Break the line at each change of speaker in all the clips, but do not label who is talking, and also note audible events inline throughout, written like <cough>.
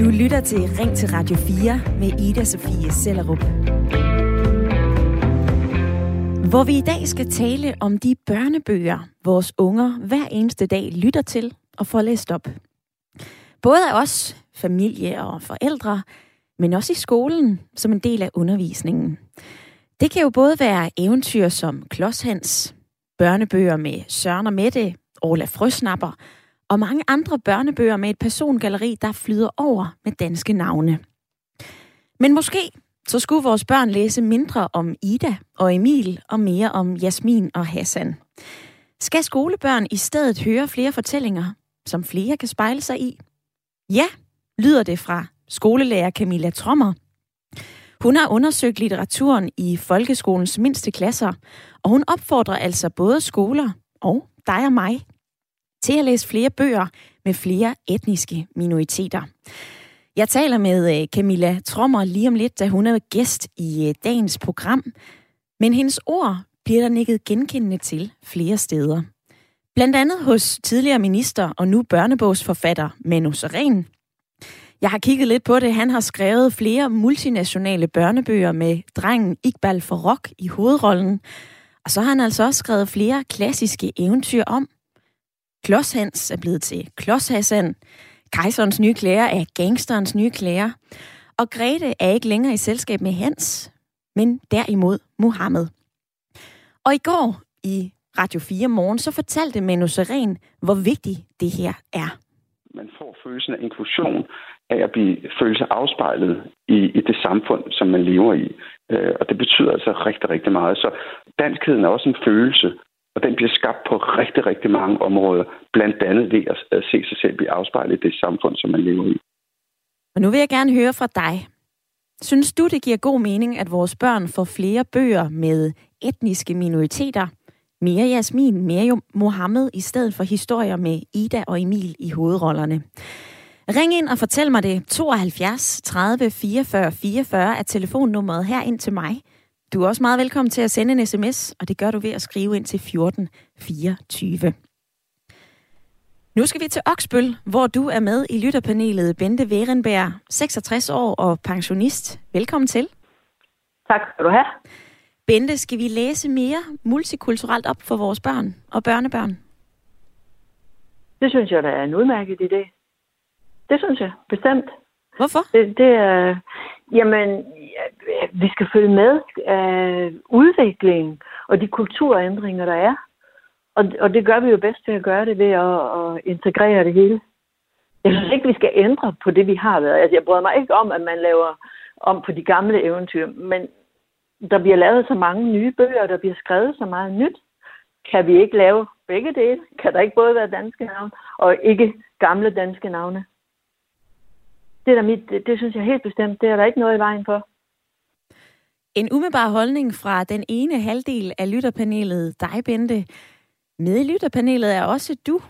Du lytter til Ring til Radio 4 med Ida Sofie Sellerup. Hvor vi i dag skal tale om de børnebøger, vores unger hver eneste dag lytter til og får læst op. Både af os, familie og forældre, men også i skolen som en del af undervisningen. Det kan jo både være eventyr som Klodshans, børnebøger med Søren og Mette, Ola Frøsnapper og mange andre børnebøger med et persongalleri, der flyder over med danske navne. Men måske så skulle vores børn læse mindre om Ida og Emil og mere om Jasmin og Hassan. Skal skolebørn i stedet høre flere fortællinger, som flere kan spejle sig i? Ja, lyder det fra skolelærer Camilla Trommer. Hun har undersøgt litteraturen i folkeskolens mindste klasser, og hun opfordrer altså både skoler og dig og mig til at læse flere bøger med flere etniske minoriteter. Jeg taler med øh, Camilla Trommer lige om lidt, da hun er gæst i øh, dagens program. Men hendes ord bliver der nikket genkendende til flere steder. Blandt andet hos tidligere minister og nu børnebogsforfatter Manu Seren. Jeg har kigget lidt på det. Han har skrevet flere multinationale børnebøger med drengen Iqbal Farok i hovedrollen. Og så har han altså også skrevet flere klassiske eventyr om. Klodshans er blevet til Klodshassan. Kejserens nye klæder er gangsterens nye klæder. Og Grete er ikke længere i selskab med Hans, men derimod Mohammed. Og i går i Radio 4 morgen, så fortalte Manu Seren, hvor vigtigt det her er.
Man får følelsen af inklusion, af at blive føle sig afspejlet i, i det samfund, som man lever i. Øh, og det betyder altså rigtig, rigtig meget. Så danskheden er også en følelse, og den bliver skabt på rigtig, rigtig mange områder, blandt andet ved at, at se sig selv blive afspejlet i det samfund, som man lever i.
Og nu vil jeg gerne høre fra dig. Synes du, det giver god mening, at vores børn får flere bøger med etniske minoriteter? Mere Jasmin, mere Mohammed, i stedet for historier med Ida og Emil i hovedrollerne. Ring ind og fortæl mig det. 72 30 44 44 er telefonnummeret her ind til mig. Du er også meget velkommen til at sende en sms, og det gør du ved at skrive ind til 14 24. Nu skal vi til Oksbøl, hvor du er med i lytterpanelet Bente Werenberg, 66 år og pensionist. Velkommen til.
Tak skal du have.
Bente, skal vi læse mere multikulturelt op for vores børn og børnebørn?
Det synes jeg, der er en udmærket idé. Det synes jeg, bestemt.
Hvorfor?
Det, det er, jamen, ja, vi skal følge med øh, udviklingen og de kulturændringer, der er. Og, og det gør vi jo bedst til at gøre det ved at, at integrere det hele. Jeg synes ikke, vi skal ændre på det, vi har været. Altså, jeg bryder mig ikke om, at man laver om på de gamle eventyr, men der bliver lavet så mange nye bøger, der bliver skrevet så meget nyt. Kan vi ikke lave begge dele? Kan der ikke både være danske navne og ikke gamle danske navne? Det, er der mit, det, det synes jeg helt bestemt, det er der ikke noget i vejen for.
En umiddelbar holdning fra den ene halvdel af lytterpanelet, dig Bente. Med i lytterpanelet er også du,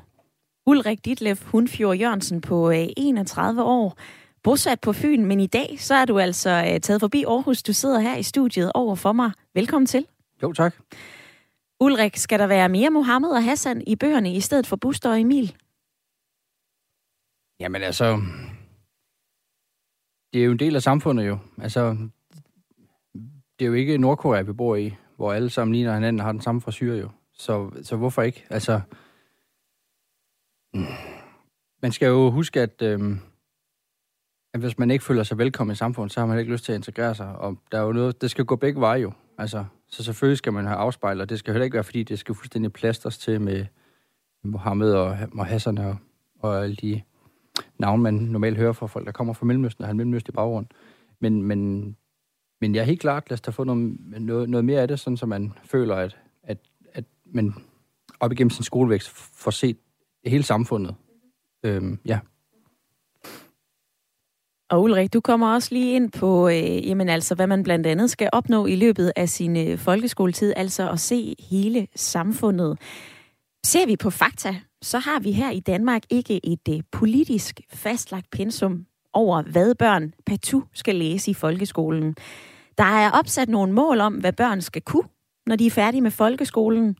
Ulrik Ditlev Hundfjord Jørgensen på 31 øh, år, bosat på Fyn, men i dag så er du altså øh, taget forbi Aarhus. Du sidder her i studiet over for mig. Velkommen til.
Jo, tak.
Ulrik, skal der være mere Mohammed og Hassan i bøgerne i stedet for Buster og Emil?
Jamen altså, det er jo en del af samfundet jo. Altså, det er jo ikke Nordkorea, vi bor i, hvor alle sammen ligner hinanden og har den samme frisyr jo. Så, så hvorfor ikke? Altså, mm. man skal jo huske, at, øh, at hvis man ikke føler sig velkommen i samfundet, så har man ikke lyst til at integrere sig. Og der er jo noget, det skal gå begge veje jo. Altså, så selvfølgelig skal man have afspejler. Det skal heller ikke være, fordi det skal fuldstændig plasters til med Mohammed og, og Hassan og, og alle de navn, man normalt hører fra folk, der kommer fra Mellemøsten og har en mellemøstlig baggrund. Men, men, men jeg er helt klart, lad os da få noget, noget, noget mere af det, sådan så man føler, at, at, at man op igennem sin skolevækst får set hele samfundet. Øhm, ja.
Og Ulrik, du kommer også lige ind på, øh, jamen altså, hvad man blandt andet skal opnå i løbet af sin øh, folkeskoletid, altså at se hele samfundet. Ser vi på fakta, så har vi her i Danmark ikke et øh, politisk fastlagt pensum over, hvad børn patu skal læse i folkeskolen. Der er opsat nogle mål om, hvad børn skal kunne, når de er færdige med folkeskolen.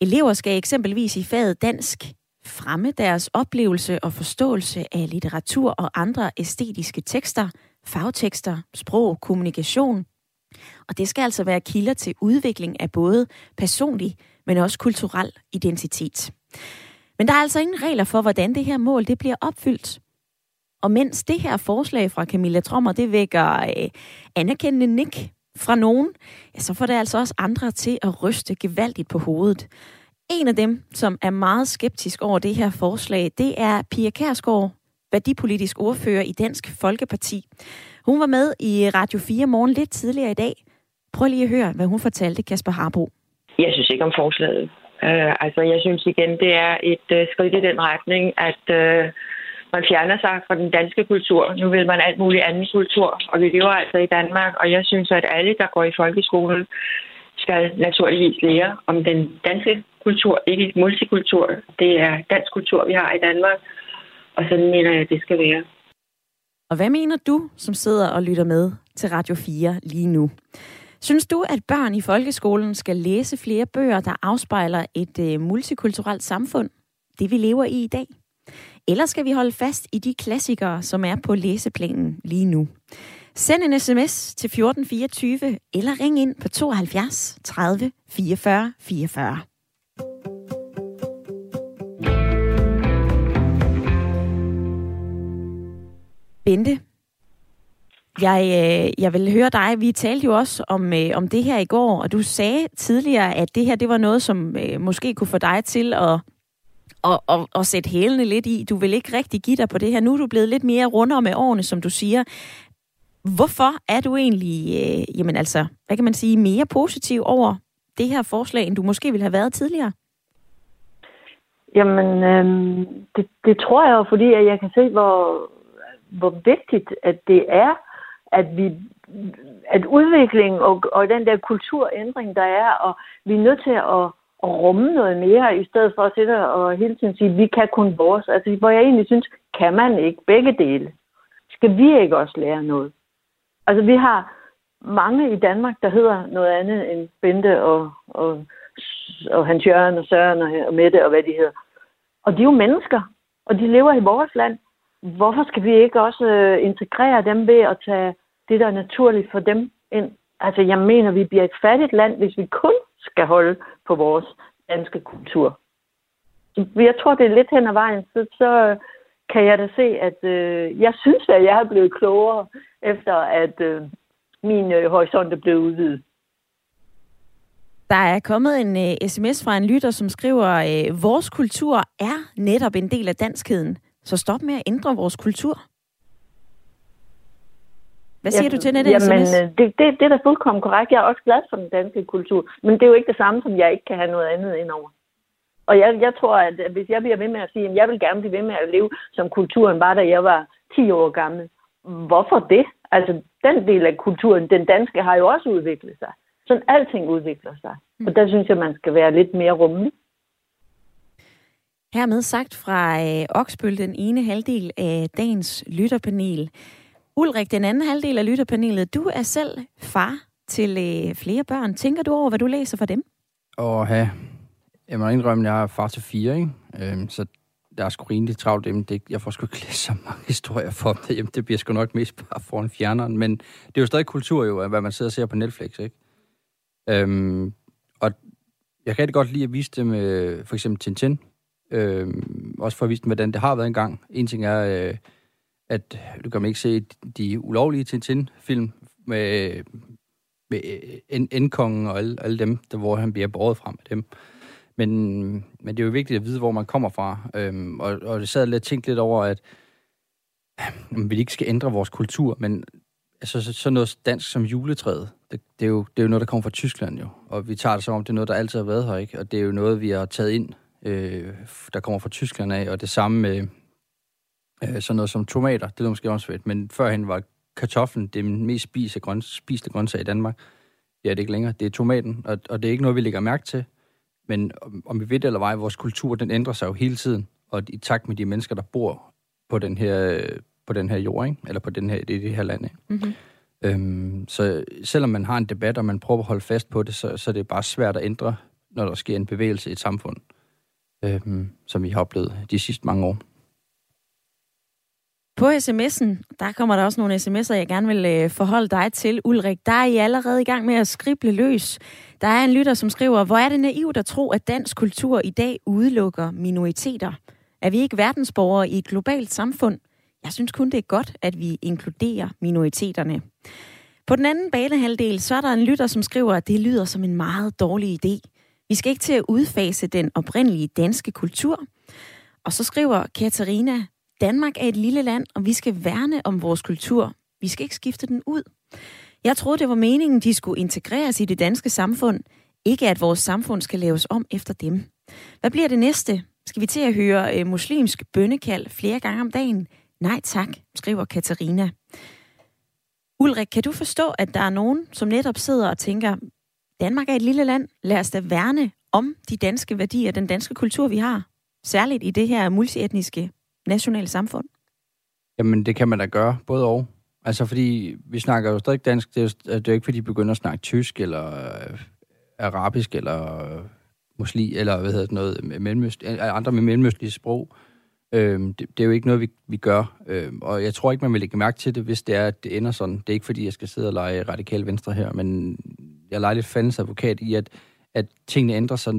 Elever skal eksempelvis i faget dansk fremme deres oplevelse og forståelse af litteratur og andre æstetiske tekster, fagtekster, sprog, kommunikation. Og det skal altså være kilder til udvikling af både personlig, men også kulturel identitet. Men der er altså ingen regler for, hvordan det her mål det bliver opfyldt. Og mens det her forslag fra Camilla Trommer, det vækker øh, anerkendende nik fra nogen, ja, så får det altså også andre til at ryste gevaldigt på hovedet. En af dem, som er meget skeptisk over det her forslag, det er Pia Kærsgaard, værdipolitisk ordfører i Dansk Folkeparti. Hun var med i Radio 4 morgen lidt tidligere i dag. Prøv lige at høre, hvad hun fortalte Kasper Harbo.
Jeg synes ikke om forslaget. Uh, altså, jeg synes igen, det er et uh, skridt i den retning, at uh, man fjerner sig fra den danske kultur. Nu vil man alt muligt anden kultur, og vi lever altså i Danmark, og jeg synes, at alle, der går i folkeskolen, skal naturligvis lære om den danske kultur, ikke multikultur. Det er dansk kultur, vi har i Danmark, og sådan mener jeg, at det skal være.
Og hvad mener du, som sidder og lytter med til Radio 4 lige nu? Synes du, at børn i folkeskolen skal læse flere bøger, der afspejler et øh, multikulturelt samfund, det vi lever i i dag? Eller skal vi holde fast i de klassikere, som er på læseplanen lige nu? Send en sms til 1424 eller ring ind på 72 30 44 44. Bente, jeg, øh, jeg vil høre dig. Vi talte jo også om, øh, om det her i går, og du sagde tidligere, at det her det var noget, som øh, måske kunne få dig til at, og, og, og sætte hælene lidt i. Du vil ikke rigtig give dig på det her. Nu er du blevet lidt mere rundere med årene, som du siger. Hvorfor er du egentlig, øh, jamen altså, hvad kan man sige, mere positiv over det her forslag, end du måske ville have været tidligere?
Jamen, øh, det, det tror jeg jo, fordi at jeg kan se, hvor, hvor vigtigt at det er, at vi at udvikling og, og den der kulturændring, der er, og vi er nødt til at, at rumme noget mere, i stedet for at sidde og hele tiden sige, vi kan kun vores. Altså, hvor jeg egentlig synes, kan man ikke begge dele? Skal vi ikke også lære noget? Altså, vi har mange i Danmark, der hedder noget andet end Bente og, og, og Hans Jørgen og Søren og, og Mette og hvad de hedder. Og de er jo mennesker, og de lever i vores land. Hvorfor skal vi ikke også øh, integrere dem ved at tage det, der er naturligt for dem ind? Altså, jeg mener, vi bliver et fattigt land, hvis vi kun skal holde på vores danske kultur. Jeg tror, det er lidt hen ad vejen, så, så kan jeg da se, at øh, jeg synes, at jeg er blevet klogere, efter at øh, min øh, horisont er blevet udvidet.
Der er kommet en øh, sms fra en lytter, som skriver, øh, vores kultur er netop en del af danskheden, så stop med at ændre vores kultur. Hvad siger ja, du til den jamen, sms?
Det, det, det er da fuldkommen korrekt. Jeg er også glad for den danske kultur, men det er jo ikke det samme, som jeg ikke kan have noget andet ind over. Og jeg, jeg tror, at hvis jeg bliver ved med at sige, at jeg vil gerne blive ved med at leve, som kulturen var, da jeg var 10 år gammel. Hvorfor det? Altså, den del af kulturen, den danske, har jo også udviklet sig. Sådan alting udvikler sig. Og der synes jeg, man skal være lidt mere rummelig.
Hermed sagt fra øh, Oksbøl, den ene halvdel af dagens lytterpanel. Ulrik, den anden halvdel af lytterpanelet. Du er selv far til øh, flere børn. Tænker du over, hvad du læser for dem?
Åh, ja. Jeg må indrømme, at jeg er far til fire, ikke? Øhm, så der er sgu rimelig travlt Jamen, Det, jeg får sgu ikke læst så mange <laughs> historier for dem derhjemme. Det bliver sgu nok mest bare foran fjerneren. Men det er jo stadig kultur, jo, hvad man sidder og ser på Netflix, ikke? Øhm, og jeg kan rigtig godt lide at vise dem øh, for eksempel Tintin. Øhm, også for at vise dem, hvordan det har været engang. En ting er, øh, at du kan ikke se de ulovlige Tintin-film med, med Endkongen og alle, alle dem, der, hvor han bliver båret frem af dem. Men, men det er jo vigtigt at vide, hvor man kommer fra. Øhm, og, og det sad lidt tænkt lidt over, at øh, vi ikke skal ændre vores kultur, men altså, så, så noget dansk som juletræet, det, det, er jo, det er jo noget, der kommer fra Tyskland jo. Og vi tager det som om, det er noget, der altid har været her, ikke? Og det er jo noget, vi har taget ind, øh, der kommer fra Tyskland af. Og det samme med øh, sådan noget som tomater, det er måske også fedt. Men førhen var kartoflen det mest spiste, grøn, spiste grøntsag i Danmark. Ja, det er ikke længere. Det er tomaten, og, og det er ikke noget, vi lægger mærke til. Men om, om vi ved det eller ej, vores kultur, den ændrer sig jo hele tiden. Og i takt med de mennesker, der bor på den her, på den her jord, ikke? eller på den her, det, det her land. Ikke? Mm-hmm. Øhm, så selvom man har en debat, og man prøver at holde fast på det, så, så er det bare svært at ændre, når der sker en bevægelse i et samfund. øh, som vi har oplevet de sidste mange år.
På sms'en, der kommer der også nogle sms'er, jeg gerne vil øh, forholde dig til, Ulrik. Der er I allerede i gang med at skrible løs. Der er en lytter, som skriver, hvor er det naivt at tro, at dansk kultur i dag udelukker minoriteter? Er vi ikke verdensborgere i et globalt samfund? Jeg synes kun, det er godt, at vi inkluderer minoriteterne. På den anden banehalvdel, så er der en lytter, som skriver, at det lyder som en meget dårlig idé. Vi skal ikke til at udfase den oprindelige danske kultur. Og så skriver Katarina, Danmark er et lille land, og vi skal værne om vores kultur. Vi skal ikke skifte den ud. Jeg troede, det var meningen, de skulle integreres i det danske samfund. Ikke at vores samfund skal laves om efter dem. Hvad bliver det næste? Skal vi til at høre øh, muslimsk bønnekald flere gange om dagen? Nej tak, skriver Katarina. Ulrik, kan du forstå, at der er nogen, som netop sidder og tænker, Danmark er et lille land, lad os da værne om de danske værdier, den danske kultur, vi har, særligt i det her multietniske nationale samfund?
Jamen, det kan man da gøre, både og. Altså, fordi vi snakker jo stadig dansk, det er jo, det er jo ikke, fordi vi begynder at snakke tysk, eller øh, arabisk, eller øh, muslim, eller hvad hedder det, noget, med mellemøst, øh, andre med mellemøstlige sprog. Øhm, det, det er jo ikke noget, vi, vi gør, øhm, og jeg tror ikke, man vil lægge mærke til det, hvis det er, at det ender sådan. Det er ikke, fordi jeg skal sidde og lege radikal venstre her, men jeg leger lidt fandens advokat i, at, at tingene ændrer sig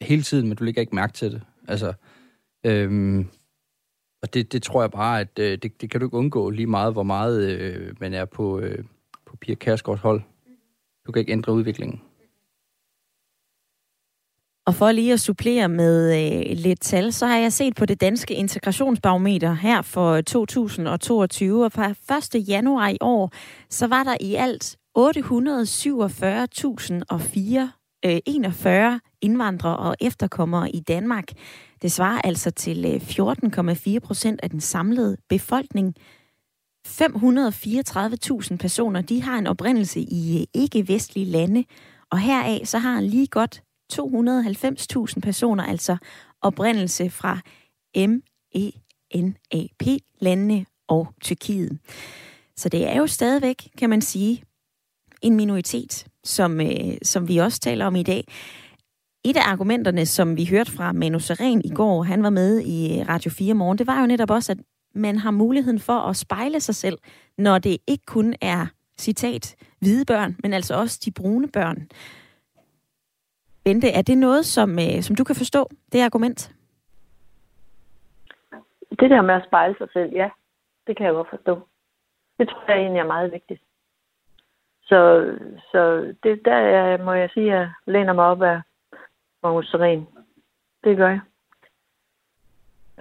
hele tiden, men du lægger ikke mærke til det. Altså, øhm, og det, det tror jeg bare, at øh, det, det kan du ikke undgå lige meget, hvor meget øh, man er på, øh, på Pia Kærsgaards hold. Du kan ikke ændre udviklingen.
Og for lige at supplere med øh, lidt tal, så har jeg set på det danske integrationsbarometer her for 2022, og fra 1. januar i år, så var der i alt 847.041 øh, indvandrere og efterkommere i Danmark. Det svarer altså til øh, 14,4 procent af den samlede befolkning. 534.000 personer, de har en oprindelse i øh, ikke-vestlige lande, og heraf så har lige godt 290.000 personer altså oprindelse fra MENAP-landene og Tyrkiet. Så det er jo stadigvæk, kan man sige, en minoritet, som, øh, som vi også taler om i dag. Et af argumenterne, som vi hørte fra Manu Seren i går, han var med i øh, Radio 4 morgen, det var jo netop også, at man har muligheden for at spejle sig selv, når det ikke kun er, citat, hvide børn, men altså også de brune børn. Bente, er det noget, som, øh, som du kan forstå, det argument?
Det der med at spejle sig selv, ja, det kan jeg godt forstå. Det tror jeg egentlig er meget vigtigt. Så, så det, der øh, må jeg sige, at jeg læner mig op af Magnus Seren. Det gør jeg.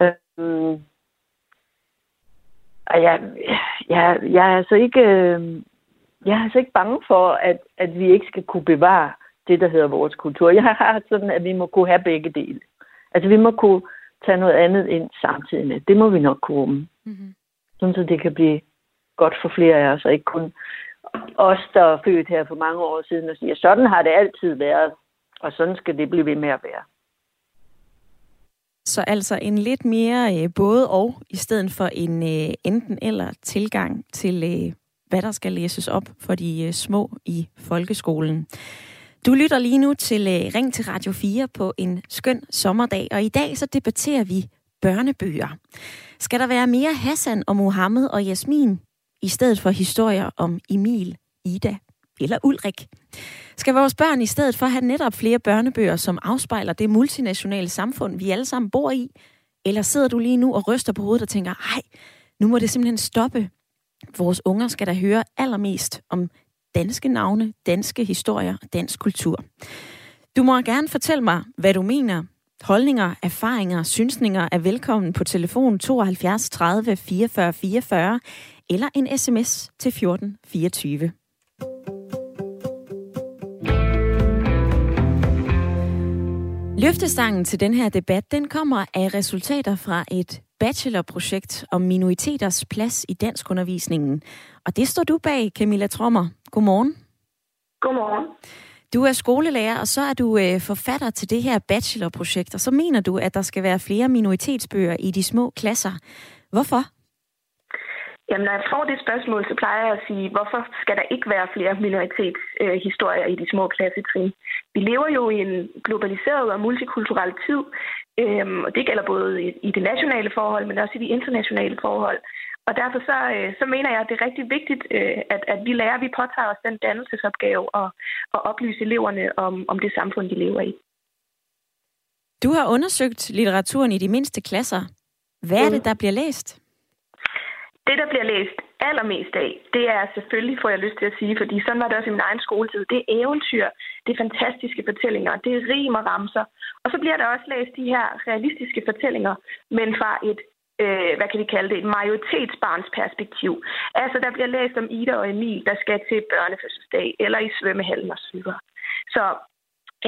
Øhm, og jeg, jeg, jeg er altså ikke, øh, jeg er altså ikke bange for, at, at vi ikke skal kunne bevare det, der hedder vores kultur. Jeg har sådan, at vi må kunne have begge dele. Altså, vi må kunne tage noget andet ind samtidig med. Det må vi nok kunne rumme. Mm-hmm. Sådan, så det kan blive godt for flere af os, og ikke kun os, der er født her for mange år siden, og siger, sådan har det altid været, og sådan skal det blive ved med at være.
Så altså en lidt mere øh, både og, i stedet for en øh, enten eller tilgang til, øh, hvad der skal læses op for de små i folkeskolen. Du lytter lige nu til Ring til Radio 4 på en skøn sommerdag, og i dag så debatterer vi børnebøger. Skal der være mere Hassan og Mohammed og Jasmin, i stedet for historier om Emil, Ida eller Ulrik? Skal vores børn i stedet for have netop flere børnebøger, som afspejler det multinationale samfund, vi alle sammen bor i? Eller sidder du lige nu og ryster på hovedet og tænker, ej, nu må det simpelthen stoppe. Vores unger skal da høre allermest om danske navne, danske historier og dansk kultur. Du må gerne fortælle mig, hvad du mener. Holdninger, erfaringer, synsninger er velkommen på telefon 72 30 44 44 eller en sms til 14 24. Løftestangen til den her debat, den kommer af resultater fra et bachelorprojekt om minoriteters plads i danskundervisningen. Og det står du bag, Camilla Trommer. Godmorgen.
Godmorgen.
Du er skolelærer, og så er du øh, forfatter til det her bachelorprojekt, og så mener du, at der skal være flere minoritetsbøger i de små klasser. Hvorfor?
Jamen, når jeg får det spørgsmål, så plejer jeg at sige, hvorfor skal der ikke være flere minoritetshistorier øh, i de små klassetrin?
Vi lever jo i en globaliseret og multikulturel tid, øhm, og det gælder både i, i det nationale forhold, men også i de internationale forhold. Og derfor så, øh, så mener jeg, at det er rigtig vigtigt, øh, at, at vi lærer, at vi påtager os den dannelsesopgave og, og oplyse eleverne om, om det samfund, de lever i.
Du har undersøgt litteraturen i de mindste klasser. Hvad er det, mm. der bliver læst?
Det, der bliver læst allermest af, det er selvfølgelig, får jeg lyst til at sige, fordi sådan var det også i min egen skoletid, det er eventyr, det er fantastiske fortællinger, det er rim og ramser. Og så bliver der også læst de her realistiske fortællinger, men fra et øh, hvad kan vi kalde det, et majoritetsbarns perspektiv. Altså, der bliver læst om Ida og Emil, der skal til børnefødselsdag, eller i svømmehallen osv. Så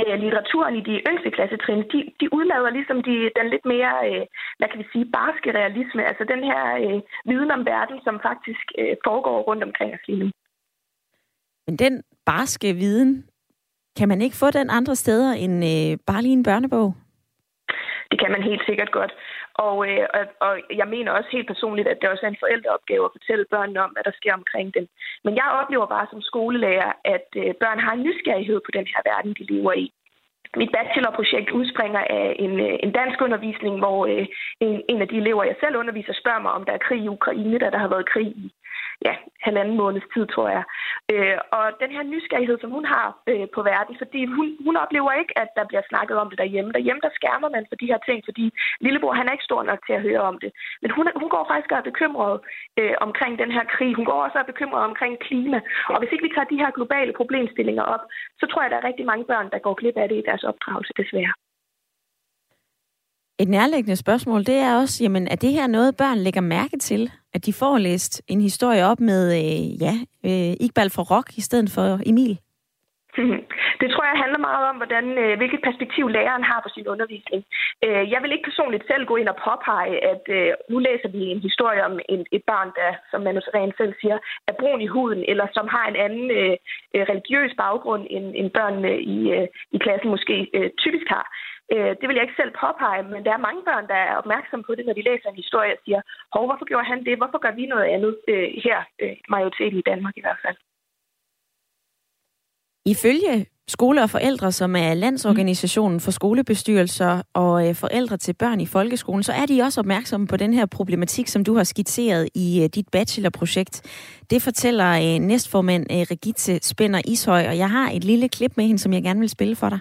øh, litteraturen i de yngste klassetrin, de, de udlader ligesom de, den lidt mere, øh, hvad kan vi sige, barske realisme, altså den her øh, viden om verden, som faktisk øh, foregår rundt omkring os lige nu.
Men den barske viden, kan man ikke få den andre steder end øh, bare lige en børnebog?
Kan man helt sikkert godt. Og, øh, og, og jeg mener også helt personligt, at det også er en forældreopgave at fortælle børnene om, hvad der sker omkring dem. Men jeg oplever bare som skolelærer, at øh, børn har en nysgerrighed på den her verden, de lever i. Mit bachelorprojekt udspringer af en, øh, en dansk undervisning, hvor øh, en, en af de elever, jeg selv underviser, spørger mig, om der er krig i Ukraine, da der har været krig i ja, halvanden måneds tid, tror jeg. Øh, og den her nysgerrighed, som hun har øh, på verden, fordi hun, hun oplever ikke, at der bliver snakket om det derhjemme. Derhjemme, der skærmer man for de her ting, fordi lillebror, han er ikke stor nok til at høre om det. Men hun, hun går faktisk og er bekymret øh, omkring den her krig. Hun går også og er bekymret omkring klima. Og hvis ikke vi tager de her globale problemstillinger op, så tror jeg, der er rigtig mange børn, der går glip af det i deres opdragelse, desværre.
Et nærliggende spørgsmål, det er også, jamen, er det her noget, børn lægger mærke til? At de får læst en historie op med, øh, ja, øh, Iqbal for Rock i stedet for Emil? <laughs>
Det tror jeg handler meget om, hvordan, øh, hvilket perspektiv læreren har på sin undervisning. Øh, jeg vil ikke personligt selv gå ind og påpege, at øh, nu læser vi en historie om en, et barn, der, som man rent selv siger, er brun i huden, eller som har en anden religiøs baggrund, end, børnene i, i klassen måske typisk har. Øh, det vil jeg ikke selv påpege, men der er mange børn, der er opmærksomme på det, når de læser en historie og siger, hov, hvorfor gjorde han det? Hvorfor gør vi noget andet øh, her, øh, majoriteten i Danmark i hvert fald?
Ifølge Skole og Forældre, som er landsorganisationen for skolebestyrelser og øh, forældre til børn i folkeskolen, så er de også opmærksomme på den her problematik, som du har skitseret i øh, dit bachelorprojekt. Det fortæller øh, næstformand Regitte Spænder Ishøj, og jeg har et lille klip med hende, som jeg gerne vil spille for dig.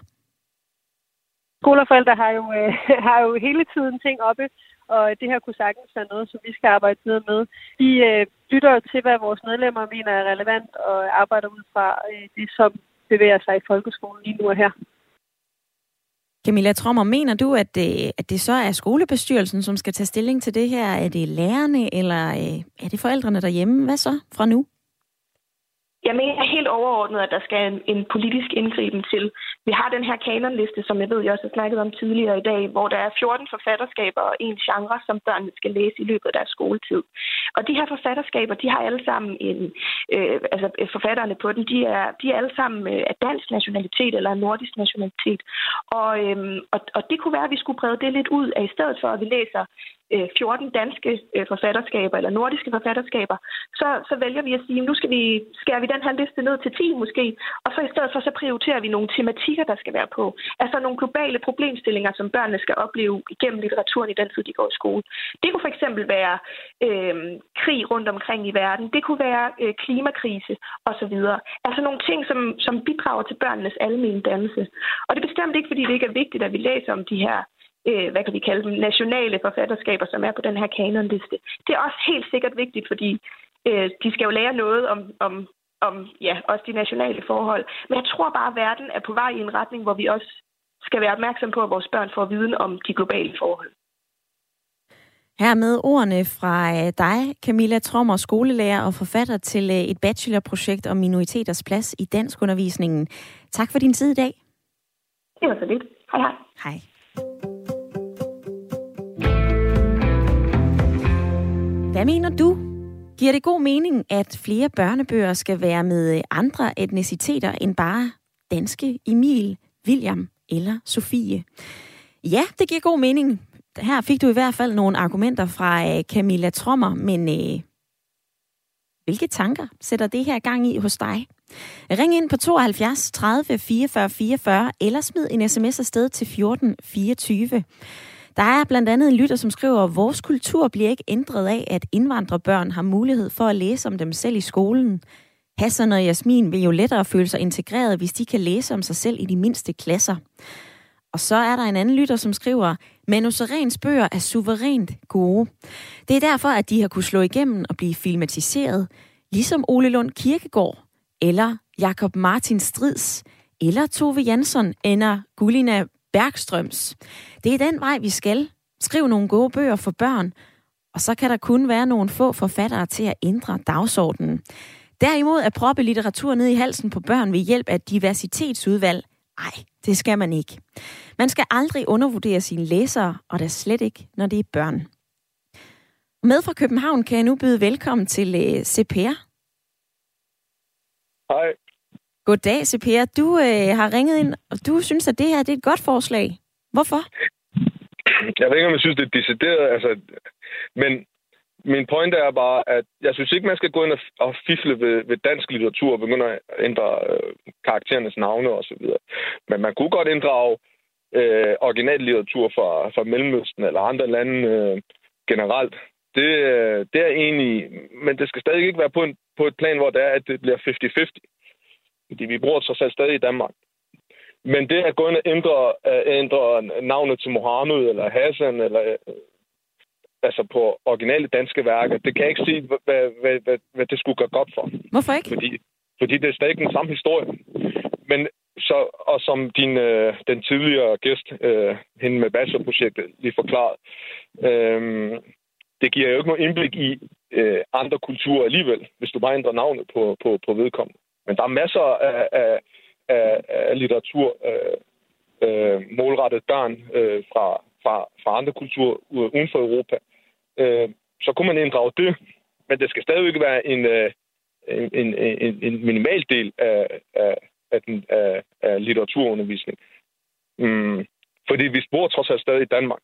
Skolerforældre har jo, øh, <laughs> har jo hele tiden ting oppe, og det her kunne sagtens være noget, som vi skal arbejde videre med. Vi øh, lytter til, hvad vores medlemmer mener er relevant, og arbejder ud fra øh, det, som bevæger sig i folkeskolen lige nu og her.
Camilla Trommer, mener du, at det, at det så er skolebestyrelsen, som skal tage stilling til det her? Er det lærerne, eller øh, er det forældrene derhjemme? Hvad så fra nu?
Jeg mener helt overordnet, at der skal en, en politisk indgriben til. Vi har den her kanonliste, som jeg ved, jeg også har snakket om tidligere i dag, hvor der er 14 forfatterskaber og en genre, som børnene skal læse i løbet af deres skoletid. Og de her forfatterskaber, de har alle sammen en, øh, altså øh, forfatterne på den, de er, de er alle sammen øh, af dansk nationalitet eller nordisk nationalitet. Og, øh, og, og det kunne være, at vi skulle brede det lidt ud, at i stedet for, at vi læser Øh, 14 danske øh, forfatterskaber eller nordiske forfatterskaber, så, så vælger vi at sige, nu skal vi, skærer vi den her liste ned til 10 måske, og så i stedet for så prioriterer vi nogle tematikker, der skal være på. Altså nogle globale problemstillinger, som børnene skal opleve igennem litteraturen i den tid, de går i skole. Det kunne for eksempel være øh, krig rundt omkring i verden, det kunne være øh, klimakrise osv. Altså nogle ting, som, som bidrager til børnenes almindelige dannelse. Og det er bestemt ikke, fordi det ikke er vigtigt, at vi læser om de her øh, hvad kan vi kalde dem, nationale forfatterskaber, som er på den her kanonliste. Det er også helt sikkert vigtigt, fordi øh, de skal jo lære noget om, om, om ja, også de nationale forhold. Men jeg tror bare, at verden er på vej i en retning, hvor vi også skal være opmærksom på, at vores børn får viden om de globale forhold.
Her med ordene fra øh, dig, Camilla Trommer, skolelærer og forfatter til øh, et bachelorprojekt om minoriteters plads i danskundervisningen. Tak for din tid i dag.
Det var så lidt. Hej hej.
Hej. Hvad mener du? Giver det god mening, at flere børnebøger skal være med andre etniciteter end bare danske Emil, William eller Sofie? Ja, det giver god mening. Her fik du i hvert fald nogle argumenter fra øh, Camilla Trommer, men øh, Hvilke tanker sætter det her gang i hos dig? Ring ind på 72 30 44 44 eller smid en sms afsted til 14 24. Der er blandt andet en lytter, som skriver, at vores kultur bliver ikke ændret af, at indvandrerbørn har mulighed for at læse om dem selv i skolen. Hassan og Jasmin vil jo lettere føle sig integreret, hvis de kan læse om sig selv i de mindste klasser. Og så er der en anden lytter, som skriver, Manu Serens bøger er suverænt gode. Det er derfor, at de har kunne slå igennem og blive filmatiseret, ligesom Ole Lund Kirkegaard, eller Jakob Martin Strids, eller Tove Jansson, eller Gulina Bergstrøms. Det er den vej, vi skal. Skriv nogle gode bøger for børn, og så kan der kun være nogle få forfattere til at ændre dagsordenen. Derimod at proppe litteratur ned i halsen på børn ved hjælp af diversitetsudvalg, ej, det skal man ikke. Man skal aldrig undervurdere sine læsere, og da slet ikke, når det er børn. Med fra København kan jeg nu byde velkommen til øh, CPR.
Hej.
Goddag, CPR. Du øh, har ringet ind, og du synes, at det her det er et godt forslag. Hvorfor?
Jeg ved ikke, om jeg synes, det er decideret, altså, men min pointe er bare, at jeg synes ikke, man skal gå ind og fifle ved, ved dansk litteratur og begynde at ændre øh, karakterernes navne osv. Men man kunne godt inddrage øh, original litteratur fra, fra Mellemøsten eller andre lande øh, generelt. Det, øh, det er jeg enig i, men det skal stadig ikke være på, en, på et plan, hvor det er, at det bliver 50-50. Fordi vi bruger det så stadig i Danmark. Men det at gå ind og ændre, uh, ændre navnet til Mohammed eller Hassan eller altså på originale danske værker, det kan jeg ikke sige, hvad, hvad, hvad, hvad det skulle gøre godt for.
Hvorfor ikke?
Fordi, fordi det er stadig den samme historie. Men så, og som din, øh, den tidligere gæst, øh, hende med bachelorprojektet, lige forklarede, øh, det giver jo ikke noget indblik i øh, andre kulturer alligevel, hvis du bare ændrer navnet på, på, på vedkommende. Men der er masser af, af, af, af litteratur øh, øh, målrettet børn øh, fra, fra, fra andre kulturer uden for Europa, øh, så kunne man inddrage det. Men det skal stadigvæk være en, øh, en, en, en minimal del af, af, af, den, af, af litteraturundervisning. Mm, fordi vi bor trods alt stadig i Danmark.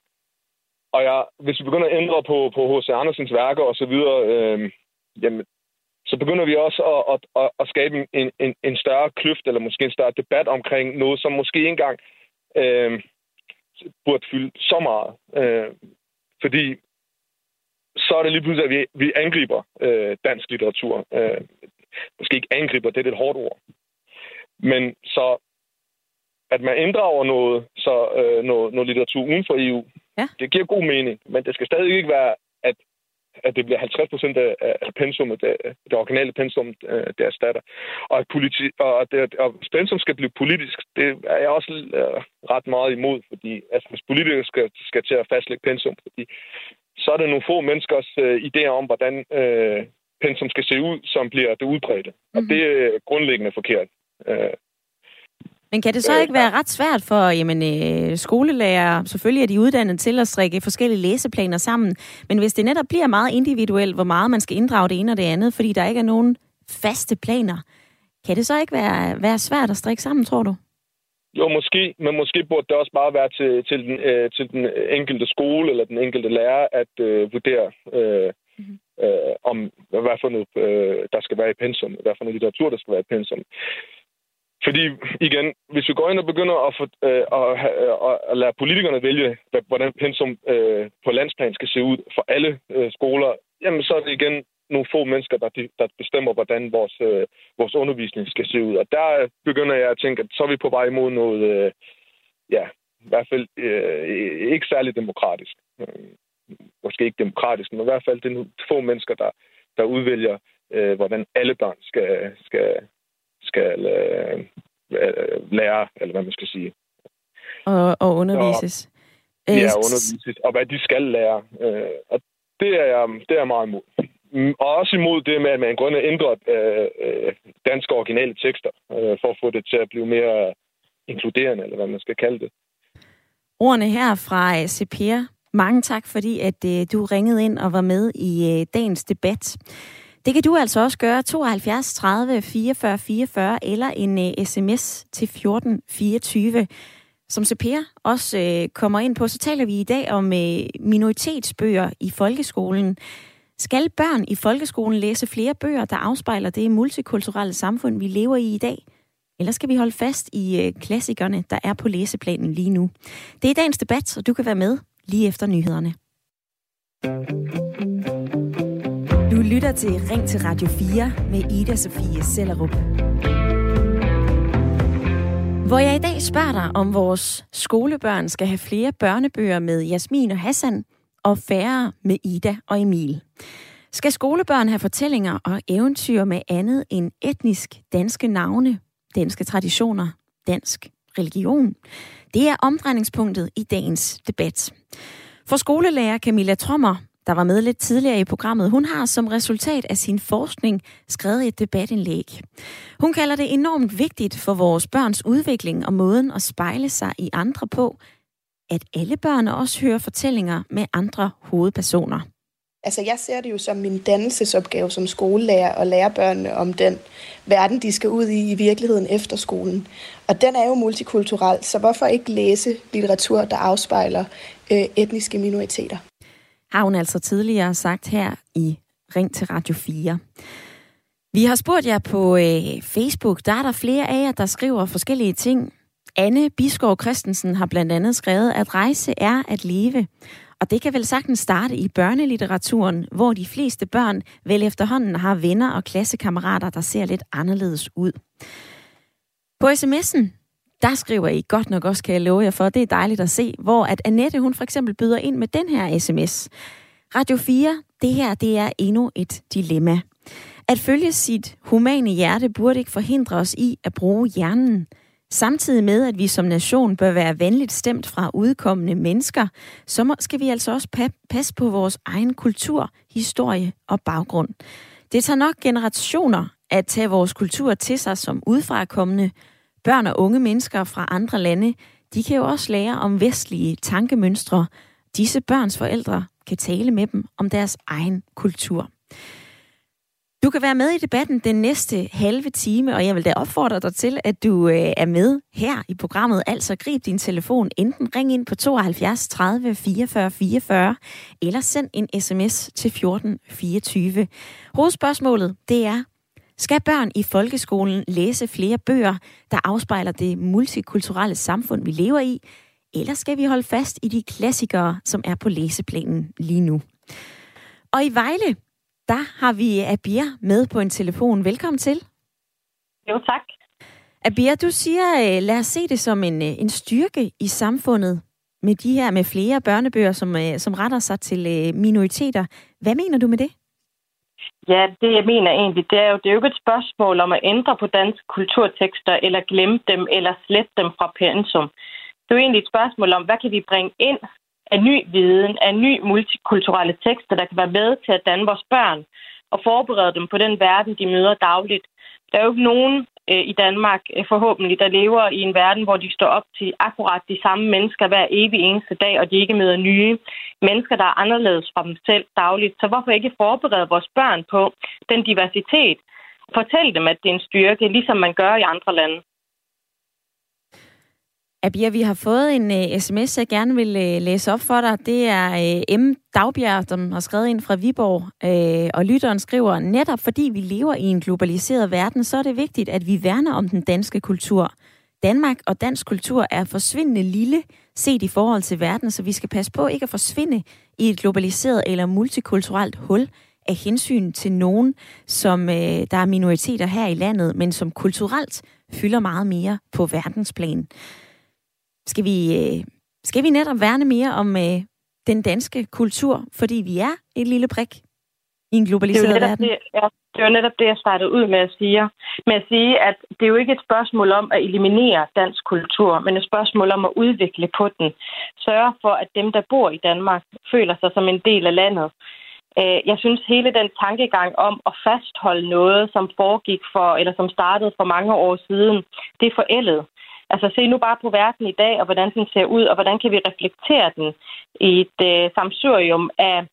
Og jeg, hvis vi begynder at ændre på, på H.C. Andersens værker osv., øh, jamen, så begynder vi også at, at, at, at skabe en, en, en større kløft, eller måske en større debat omkring noget, som måske engang øh, burde fylde så meget. Øh, fordi så er det lige pludselig, at vi, vi angriber øh, dansk litteratur. Øh, måske ikke angriber, det er et hårdt ord. Men så, at man inddrager noget, så, øh, noget, noget litteratur uden for EU, ja. det giver god mening. Men det skal stadig ikke være, at, at det bliver 50 procent af, af pensummet, det, det originale pensum, øh, det erstatter. Og at, politi- og, det, og pensum skal blive politisk, det er jeg også øh, ret meget imod, fordi altså, hvis politikere skal, skal til at fastlægge pensum, fordi så er det nogle få menneskers øh, idéer om, hvordan øh, pensum skal se ud, som bliver det udbredte. Mm-hmm. Og mhm. det er grundlæggende forkert. Øh,
men kan det så ikke være ret svært for jamen, øh, skolelærer, selvfølgelig er de uddannet til at strikke forskellige læseplaner sammen, men hvis det netop bliver meget individuelt, hvor meget man skal inddrage det ene og det andet, fordi der ikke er nogen faste planer, kan det så ikke være, være svært at strikke sammen, tror du?
Jo, måske, men måske burde det også bare være til, til, den, øh, til den enkelte skole eller den enkelte lærer at øh, vurdere, øh, mm-hmm. øh, om hvad for noget, øh, der skal være i pensum, hvad for noget litteratur, der skal være i pensum. Fordi, igen, hvis vi går ind og begynder at, få, øh, at, at, at øh, lade politikerne vælge, hvordan pensum øh, på landsplan skal se ud for alle øh, skoler, jamen så er det igen nogle få mennesker, der, der bestemmer, hvordan vores, øh, vores undervisning skal se ud. Og der øh, begynder jeg at tænke, at så er vi på vej imod noget, øh, ja, i hvert fald øh, ikke særlig demokratisk. Øh, måske ikke demokratisk, men i hvert fald det er nogle få mennesker, der, der udvælger, øh, hvordan alle børn skal, skal, skal øh, lære, eller hvad man skal sige.
Og, og undervises.
Så, ja, øh, undervises, og hvad de skal lære. Øh, og det er, jeg, det er meget imod. Mm, og også imod det med, at man går ind og ændrer øh, øh, danske originale tekster, øh, for at få det til at blive mere inkluderende, eller hvad man skal kalde det.
Ordene her fra øh, CPR. Mange tak, fordi at øh, du ringede ind og var med i øh, dagens debat. Det kan du altså også gøre 72 30 44 44 eller en øh, uh, sms til 14 24. Som CPR også uh, kommer ind på, så taler vi i dag om uh, minoritetsbøger i folkeskolen. Skal børn i folkeskolen læse flere bøger, der afspejler det multikulturelle samfund, vi lever i i dag? Eller skal vi holde fast i øh, klassikerne, der er på læseplanen lige nu? Det er dagens debat, og du kan være med lige efter nyhederne. Du lytter til Ring til Radio 4 med Ida Sofie Sellerup. Hvor jeg i dag spørger dig, om vores skolebørn skal have flere børnebøger med Jasmin og Hassan, og færre med Ida og Emil. Skal skolebørn have fortællinger og eventyr med andet end etnisk danske navne, danske traditioner, dansk religion? Det er omdrejningspunktet i dagens debat. For skolelærer Camilla Trommer, der var med lidt tidligere i programmet, hun har som resultat af sin forskning skrevet et debatindlæg. Hun kalder det enormt vigtigt for vores børns udvikling og måden at spejle sig i andre på, at alle børn også hører fortællinger med andre hovedpersoner.
Altså jeg ser det jo som min dannelsesopgave som skolelærer at lære børnene om den verden, de skal ud i i virkeligheden efter skolen. Og den er jo multikulturel, så hvorfor ikke læse litteratur, der afspejler øh, etniske minoriteter?
Har hun altså tidligere sagt her i Ring til Radio 4. Vi har spurgt jer på øh, Facebook, der er der flere af jer, der skriver forskellige ting. Anne Biskov Christensen har blandt andet skrevet, at rejse er at leve. Og det kan vel sagtens starte i børnelitteraturen, hvor de fleste børn vel efterhånden har venner og klassekammerater, der ser lidt anderledes ud. På sms'en, der skriver I godt nok også, kan jeg love jer for, det er dejligt at se, hvor at Annette, hun for eksempel byder ind med den her sms. Radio 4, det her, det er endnu et dilemma. At følge sit humane hjerte burde ikke forhindre os i at bruge hjernen – Samtidig med, at vi som nation bør være venligt stemt fra udkommende mennesker, så skal vi altså også passe på vores egen kultur, historie og baggrund. Det tager nok generationer at tage vores kultur til sig som udfrakommende. Børn og unge mennesker fra andre lande, de kan jo også lære om vestlige tankemønstre. Disse børns forældre kan tale med dem om deres egen kultur. Du kan være med i debatten den næste halve time, og jeg vil da opfordre dig til, at du øh, er med her i programmet. Altså grib din telefon, enten ring ind på 72 30 44 44, eller send en sms til 14 24. Hovedspørgsmålet, det er, skal børn i folkeskolen læse flere bøger, der afspejler det multikulturelle samfund, vi lever i, eller skal vi holde fast i de klassikere, som er på læseplanen lige nu? Og i Vejle, der har vi Abir med på en telefon. Velkommen til.
Jo, tak.
Abir, du siger, øh, lad os se det som en, øh, en styrke i samfundet med de her med flere børnebøger, som, øh, som retter sig til minoriteter. Hvad mener du med det?
Ja, det jeg mener egentlig, det er jo, det er jo ikke et spørgsmål om at ændre på danske kulturtekster, eller glemme dem, eller slette dem fra pensum. Det er jo egentlig et spørgsmål om, hvad kan vi bringe ind af ny viden, af ny multikulturelle tekster, der kan være med til at danne vores børn og forberede dem på den verden, de møder dagligt. Der er jo ikke nogen øh, i Danmark øh, forhåbentlig, der lever i en verden, hvor de står op til akkurat de samme mennesker hver evig eneste dag, og de ikke møder nye mennesker, der er anderledes fra dem selv dagligt. Så hvorfor ikke forberede vores børn på den diversitet? Fortæl dem, at det er en styrke, ligesom man gør i andre lande.
Abia, vi har fået en øh, uh, sms, jeg gerne vil uh, læse op for dig. Det er uh, M. Dagbjerg, som har skrevet ind fra Viborg, uh, og lytteren skriver, netop fordi vi lever i en globaliseret verden, så er det vigtigt, at vi værner om den danske kultur. Danmark og dansk kultur er forsvindende lille set i forhold til verden, så vi skal passe på ikke at forsvinde i et globaliseret eller multikulturelt hul af hensyn til nogen, som øh, der er minoriteter her i landet, men som kulturelt fylder meget mere på verdensplan. Skal vi, øh, skal vi netop værne mere om øh, den danske kultur, fordi vi er et lille prik i en globaliseret
det
verden?
Det, ja, det var netop det, jeg startede ud med at sige. Med at sige, at det er jo ikke et spørgsmål om at eliminere dansk kultur, men et spørgsmål om at udvikle på den. Sørge for, at dem, der bor i Danmark, føler sig som en del af landet. Øh, jeg synes, hele den tankegang om at fastholde noget, som foregik for, eller som startede for mange år siden, det er forældet. Altså se nu bare på verden i dag, og hvordan den ser ud, og hvordan kan vi reflektere den i et øh, samsurium af,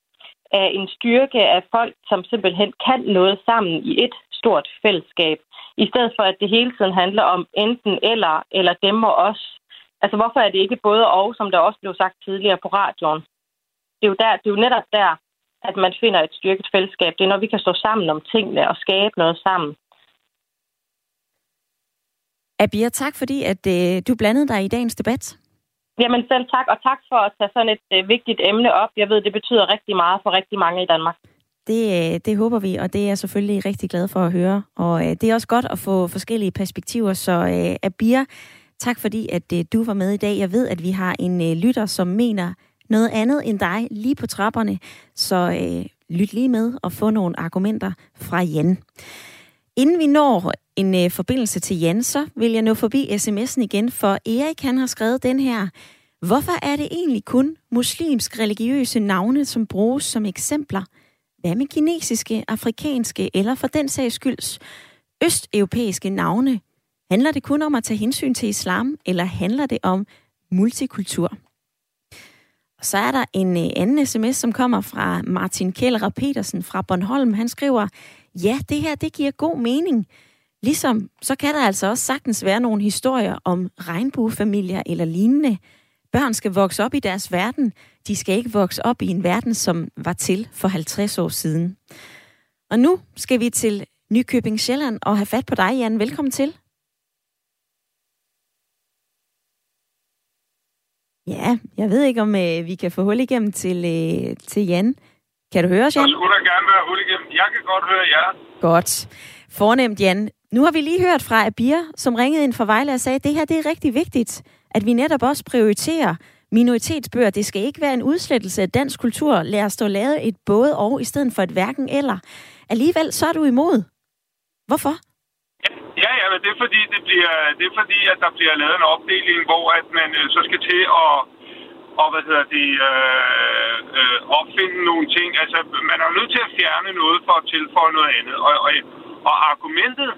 af en styrke af folk, som simpelthen kan noget sammen i et stort fællesskab, i stedet for at det hele tiden handler om enten eller, eller dem og os. Altså hvorfor er det ikke både og, som der også blev sagt tidligere på radioen? Det er jo, der, det er jo netop der, at man finder et styrket fællesskab. Det er, når vi kan stå sammen om tingene og skabe noget sammen.
Abia, tak fordi at øh, du blandede dig i dagens debat.
Jamen selv tak, og tak for at tage sådan et øh, vigtigt emne op. Jeg ved, det betyder rigtig meget for rigtig mange i Danmark.
Det, øh, det håber vi, og det er jeg selvfølgelig rigtig glad for at høre. Og øh, det er også godt at få forskellige perspektiver, så øh, Abir, tak fordi at øh, du var med i dag. Jeg ved, at vi har en øh, lytter, som mener noget andet end dig lige på trapperne, så øh, lyt lige med og få nogle argumenter fra Jan. Inden vi når en øh, forbindelse til Jan, så vil jeg nå forbi sms'en igen, for Erik han har skrevet den her. Hvorfor er det egentlig kun muslimsk religiøse navne, som bruges som eksempler? Hvad med kinesiske, afrikanske eller for den sags skylds østeuropæiske navne? Handler det kun om at tage hensyn til islam, eller handler det om multikultur? Og så er der en øh, anden sms, som kommer fra Martin Kjellerup Petersen fra Bornholm. Han skriver, ja, det her, det giver god mening. Ligesom, så kan der altså også sagtens være nogle historier om regnbuefamilier eller lignende. Børn skal vokse op i deres verden. De skal ikke vokse op i en verden, som var til for 50 år siden. Og nu skal vi til Nykøbing Sjælland og have fat på dig, Jan. Velkommen til. Ja, jeg ved ikke, om øh, vi kan få hul igennem til, øh, til Jan. Kan du høre os, Jan?
Så skulle der gerne være hul igennem. Jeg kan godt høre jer.
Godt. Fornemt, Jan. Nu har vi lige hørt fra Abir, som ringede ind fra Vejle og sagde, at det her det er rigtig vigtigt, at vi netop også prioriterer minoritetsbøger. Det skal ikke være en udslettelse af dansk kultur. Lad os stå lavet et både og, i stedet for et hverken eller. Alligevel så er du imod. Hvorfor?
Ja, ja, men det er fordi, det bliver, det er fordi at der bliver lavet en opdeling, hvor at man øh, så skal til at og hvad hedder det, øh, øh, opfinde nogle ting. Altså, man er nødt til at fjerne noget for at tilføje noget andet. Og, og, og argumentet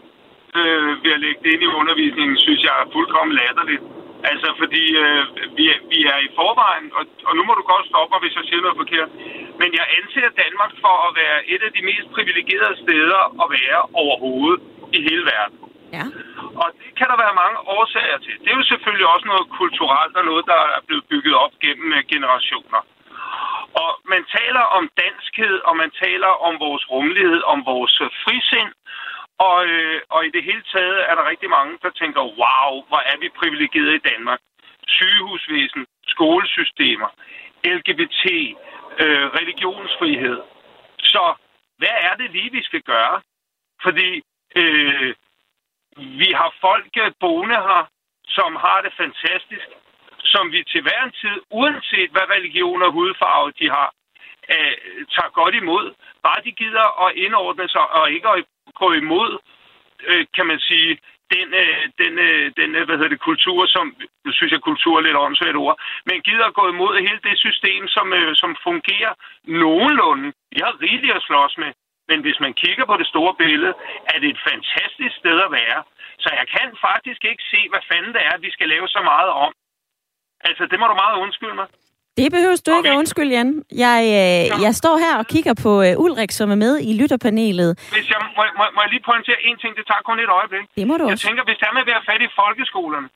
øh, ved at lægge det ind i undervisningen, synes jeg er fuldkommen latterligt. Altså, fordi øh, vi, vi er i forvejen, og, og nu må du godt stoppe mig, hvis jeg siger noget forkert, men jeg anser Danmark for at være et af de mest privilegerede steder at være overhovedet i hele verden.
Ja.
Og det kan der være mange årsager til. Det er jo selvfølgelig også noget kulturelt og noget, der er blevet bygget op gennem øh, generationer. Og man taler om danskhed, og man taler om vores rummelighed, om vores frisind. Og, øh, og i det hele taget er der rigtig mange, der tænker, wow, hvor er vi privilegerede i Danmark. Sygehusvæsen, skolesystemer, LGBT, øh, religionsfrihed. Så hvad er det lige, vi skal gøre? Fordi øh, vi har folk øh, boende her, som har det fantastisk, som vi til hver en tid, uanset hvad religion og hudfarve de har, øh, tager godt imod. Bare de gider at indordne sig og ikke at gå imod, øh, kan man sige, den, øh, den, øh, den øh, hvad hedder det, kultur, som, nu synes jeg, kultur er lidt åndssvagt ord, men gider at gå imod hele det system, som, øh, som fungerer nogenlunde. Vi har rigeligt at slås med. Men hvis man kigger på det store billede, er det et fantastisk sted at være. Så jeg kan faktisk ikke se, hvad fanden det er, vi skal lave så meget om. Altså, det må du meget undskylde mig.
Det behøver du ikke at undskylde, Jan. Jeg, øh, jeg står her og kigger på øh, Ulrik, som er med i lytterpanelet.
Hvis jeg, må, må, må jeg lige pointere en ting, det tager kun et øjeblik.
Det må du
Jeg
også.
tænker, hvis der er med at være fat i folkeskolerne,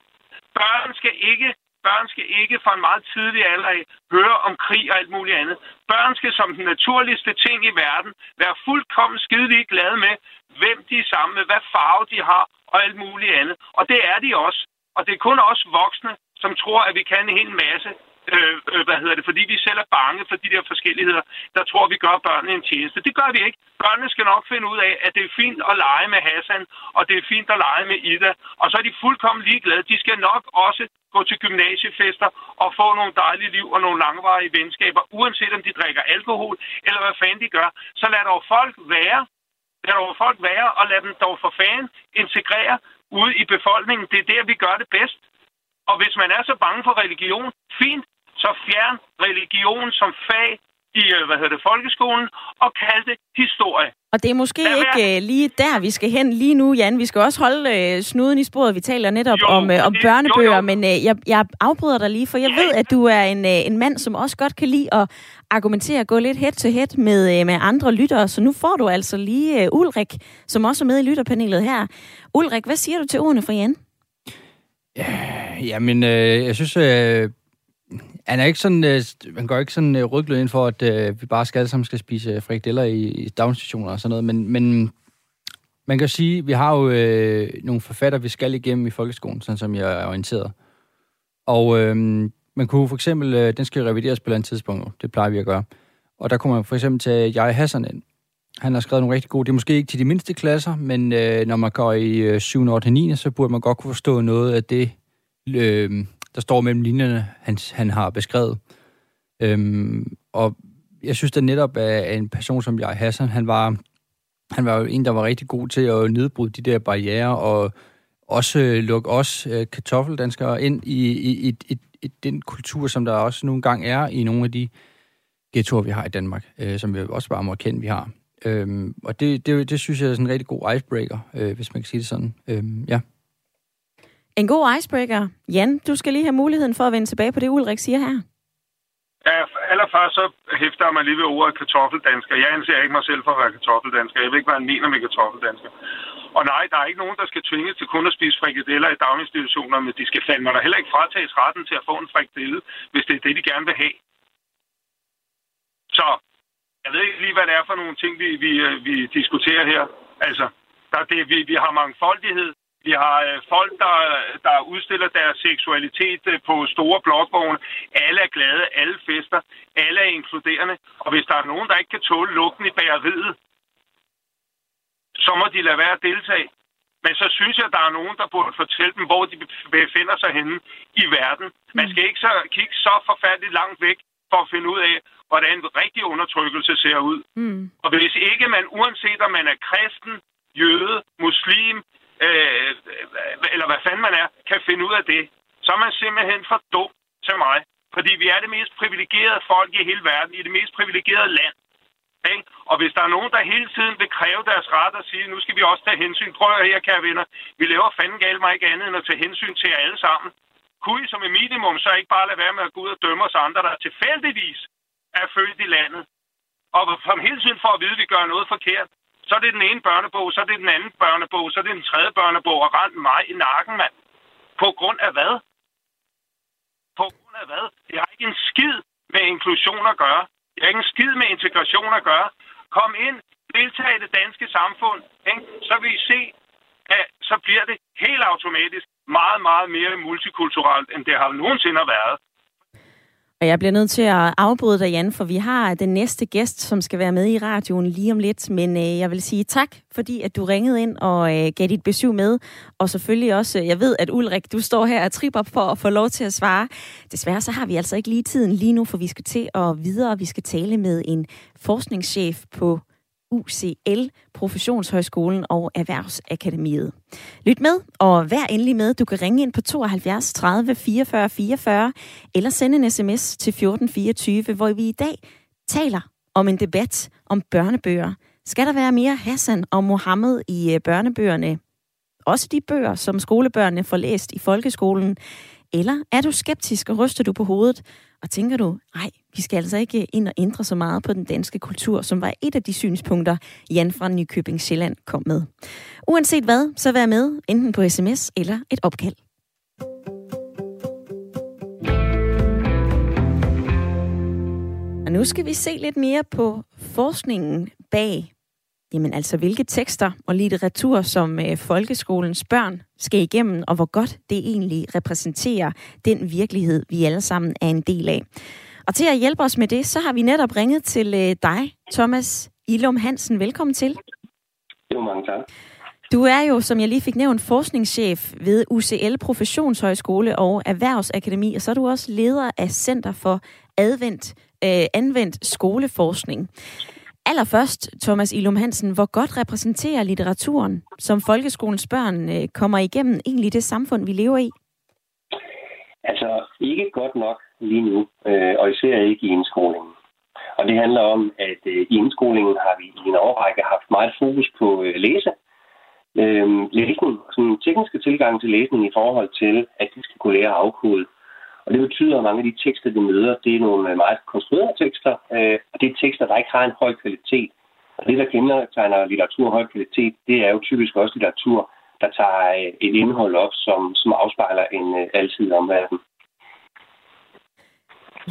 børn skal ikke børn skal ikke fra en meget tidlig alder af høre om krig og alt muligt andet. Børn skal som den naturligste ting i verden være fuldkommen skidelig glade med, hvem de er sammen med, hvad farve de har og alt muligt andet. Og det er de også. Og det er kun os voksne, som tror, at vi kan en hel masse Øh, øh, hvad hedder det, fordi vi selv er bange for de der forskelligheder, der tror, vi gør børnene en tjeneste. Det gør vi ikke. Børnene skal nok finde ud af, at det er fint at lege med Hassan, og det er fint at lege med Ida, og så er de fuldkommen ligeglade. De skal nok også gå til gymnasiefester og få nogle dejlige liv og nogle langvarige venskaber, uanset om de drikker alkohol, eller hvad fanden de gør. Så lad dog folk være. Lad dog folk være, og lad dem dog for fanden integrere ude i befolkningen. Det er der, vi gør det bedst. Og hvis man er så bange for religion, fint, så fjern religion som fag i øh, hvad hedder det, folkeskolen og kald det historie.
Og det er måske
Lad
ikke
være.
øh, lige der, vi skal hen lige nu, Jan. Vi skal også holde øh, snuden i sporet. Vi taler netop
Jo,
om, øh, om
det-
børnebøger,
jo, jo.
men øh, jeg, jeg afbryder dig lige, for jeg
Ja.
ved, at du er en, øh, en mand, som også godt kan lide at argumentere, gå lidt head-to-head med, øh, med andre lyttere. Så nu får du altså lige øh, Ulrik, som også er med i lytterpanelet her. Ulrik, hvad siger du til ordene fra Jan?
Jamen, øh, jeg synes... Øh, han er ikke sådan, øh, han går ikke sådan øh, rødglød ind for, at øh, vi bare skal alle sammen skal spise øh, frikadeller i, i daginstitutioner og sådan noget, men, men man kan sige, at vi har jo øh, nogle forfatter, vi skal igennem i folkeskolen, sådan som jeg er orienteret. Og øh, man kunne for eksempel, øh, den skal revideres på et eller andet tidspunkt, det plejer vi at gøre. Og der kunne man for eksempel tage Jai Hassan ind. Han har skrevet nogle rigtig gode, det er måske ikke til de mindste klasser, men øh, når man går i øh, 7. 8. 9. så burde man godt kunne forstå noget af det, øh, der står mellem linjerne, han, han har beskrevet. Øhm, og jeg synes da netop, at en person som jeg, Hassan, han var, han var jo en, der var rigtig god til at nedbryde de der barriere, og også lukke os øh, kartoffeldanskere ind i, i, i, i, i den kultur, som der også nogle gange er i nogle af de ghettoer, vi har i Danmark, øh, som vi også bare må erkende, vi har. Øhm, og det, det, det synes jeg er sådan en rigtig god icebreaker, øh, hvis man kan sige det sådan. Øhm, ja.
En god icebreaker. Jan, du skal lige have muligheden for at vende tilbage på det, Ulrik siger her.
Ja, allerførst så hæfter man lige ved ordet kartoffeldansker. Jeg anser ikke mig selv for at være kartoffeldansker. Jeg ved ikke, hvad han mener med kartoffeldansker. Og nej, der er ikke nogen, der skal tvinges til kun at spise frikadeller i daginstitutioner, men de skal fandme der heller ikke fratages retten til at få en frikadelle, hvis det er det, de gerne vil have. Så jeg ved ikke lige, hvad det er for nogle ting, vi, vi, øh, vi diskuterer her. Altså, der er det, vi, vi har mangfoldighed, vi har øh, folk, der, der udstiller deres seksualitet øh, på store blokvogne. Alle er glade, alle fester, alle er inkluderende. Og hvis der er nogen, der ikke kan tåle lugten i bageriet, så må de lade være at deltage. Men så synes jeg, at der er nogen, der burde fortælle dem, hvor de befinder sig henne i verden. Man skal ikke så kigge så forfærdeligt langt væk for at finde ud af, hvordan en rigtig undertrykkelse ser ud. Mm. Og hvis ikke man, uanset om man er kristen, jøde, muslim, Øh, øh, eller hvad fanden man er, kan finde ud af det, så er man simpelthen for dum til mig. Fordi vi er det mest privilegerede folk i hele verden, i det mest privilegerede land. Ikke? Og hvis der er nogen, der hele tiden vil kræve deres ret og sige, nu skal vi også tage hensyn. Prøv at her, kære venner. Vi laver fanden galt mig ikke andet end at tage hensyn til jer alle sammen. Kunne I som et minimum så ikke bare lade være med at gå ud og dømme os andre, der tilfældigvis er født i landet? Og som hele tiden for at vide, at vi gør noget forkert. Så er det den ene børnebog, så er det den anden børnebog, så er det den tredje børnebog, og rent mig i nakken, mand. På grund af hvad? På grund af hvad? Det har ikke en skid med inklusion at gøre. Det har ikke en skid med integration at gøre. Kom ind, deltag i det danske samfund, ikke? så vil I se, at så bliver det helt automatisk meget, meget mere multikulturelt, end det har nogensinde været.
Og jeg bliver nødt til at afbryde dig, Jan, for vi har den næste gæst, som skal være med i radioen lige om lidt. Men øh, jeg vil sige tak, fordi at du ringede ind og øh, gav dit besøg med. Og selvfølgelig også, øh, jeg ved, at Ulrik, du står her og tripper for at få lov til at svare. Desværre så har vi altså ikke lige tiden lige nu, for vi skal til at videre. Vi skal tale med en forskningschef på UCL, Professionshøjskolen og Erhvervsakademiet. Lyt med, og vær endelig med. Du kan ringe ind på 72 30 44 44, eller sende en sms til 1424, hvor vi i dag taler om en debat om børnebøger. Skal der være mere Hassan og Mohammed i øh, børnebøgerne? Også de bøger, som skolebørnene får læst i folkeskolen. Eller er du skeptisk og ryster du på hovedet? Og tænker du, nej, vi skal altså ikke ind og ændre så meget på den danske kultur, som var et af de synspunkter, Jan fra Nykøbing Sjælland kom med. Uanset hvad, så vær med, enten på sms eller et opkald. Og nu skal vi se lidt mere på forskningen bag Jamen altså, hvilke tekster og litteratur, som øh, folkeskolens børn skal igennem, og hvor godt det egentlig repræsenterer den virkelighed, vi alle sammen er en del af. Og til at hjælpe os med det, så har vi netop ringet til øh, dig, Thomas Ilum Hansen. Velkommen til.
Jo, mange tak.
Du er jo, som jeg lige fik nævnt, forskningschef ved UCL Professionshøjskole og Erhvervsakademi, og så er du også leder af Center for Advendt, øh, Anvendt Skoleforskning. Allerførst, Thomas Ilum Hansen, hvor godt repræsenterer litteraturen, som folkeskolens børn øh, kommer igennem, egentlig det samfund, vi lever i?
Altså, ikke godt nok lige nu, øh, og især ikke i indskolingen. Og det handler om, at øh, i indskolingen har vi i en årrække haft meget fokus på læse. Øh, læsning, sådan en tekniske tilgang til læsning i forhold til, at de skal kunne lære at afkode og det betyder, at mange af de tekster, vi møder, det er nogle øh, meget konstruerede tekster, øh, og det er tekster, der ikke har en høj kvalitet. Og det, der kendetegner litteratur høj kvalitet, det er jo typisk også litteratur, der tager øh, et indhold op, som, som afspejler en øh, altid omverden.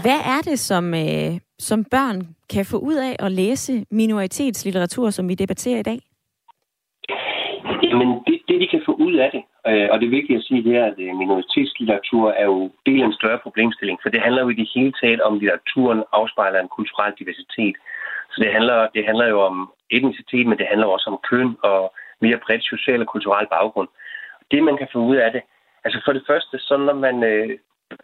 Hvad er det, som, øh, som børn kan få ud af at læse minoritetslitteratur, som vi debatterer i dag?
Jamen, det, det de kan få ud af det, øh, og det er vigtigt at sige her, at øh, minoritetslitteratur er jo del af en større problemstilling, for det handler jo i det hele taget om, litteraturen afspejler en kulturel diversitet. Så det handler, det handler jo om etnicitet, men det handler også om køn og mere bredt social og kulturel baggrund. Det, man kan få ud af det, altså for det første, så når man, øh,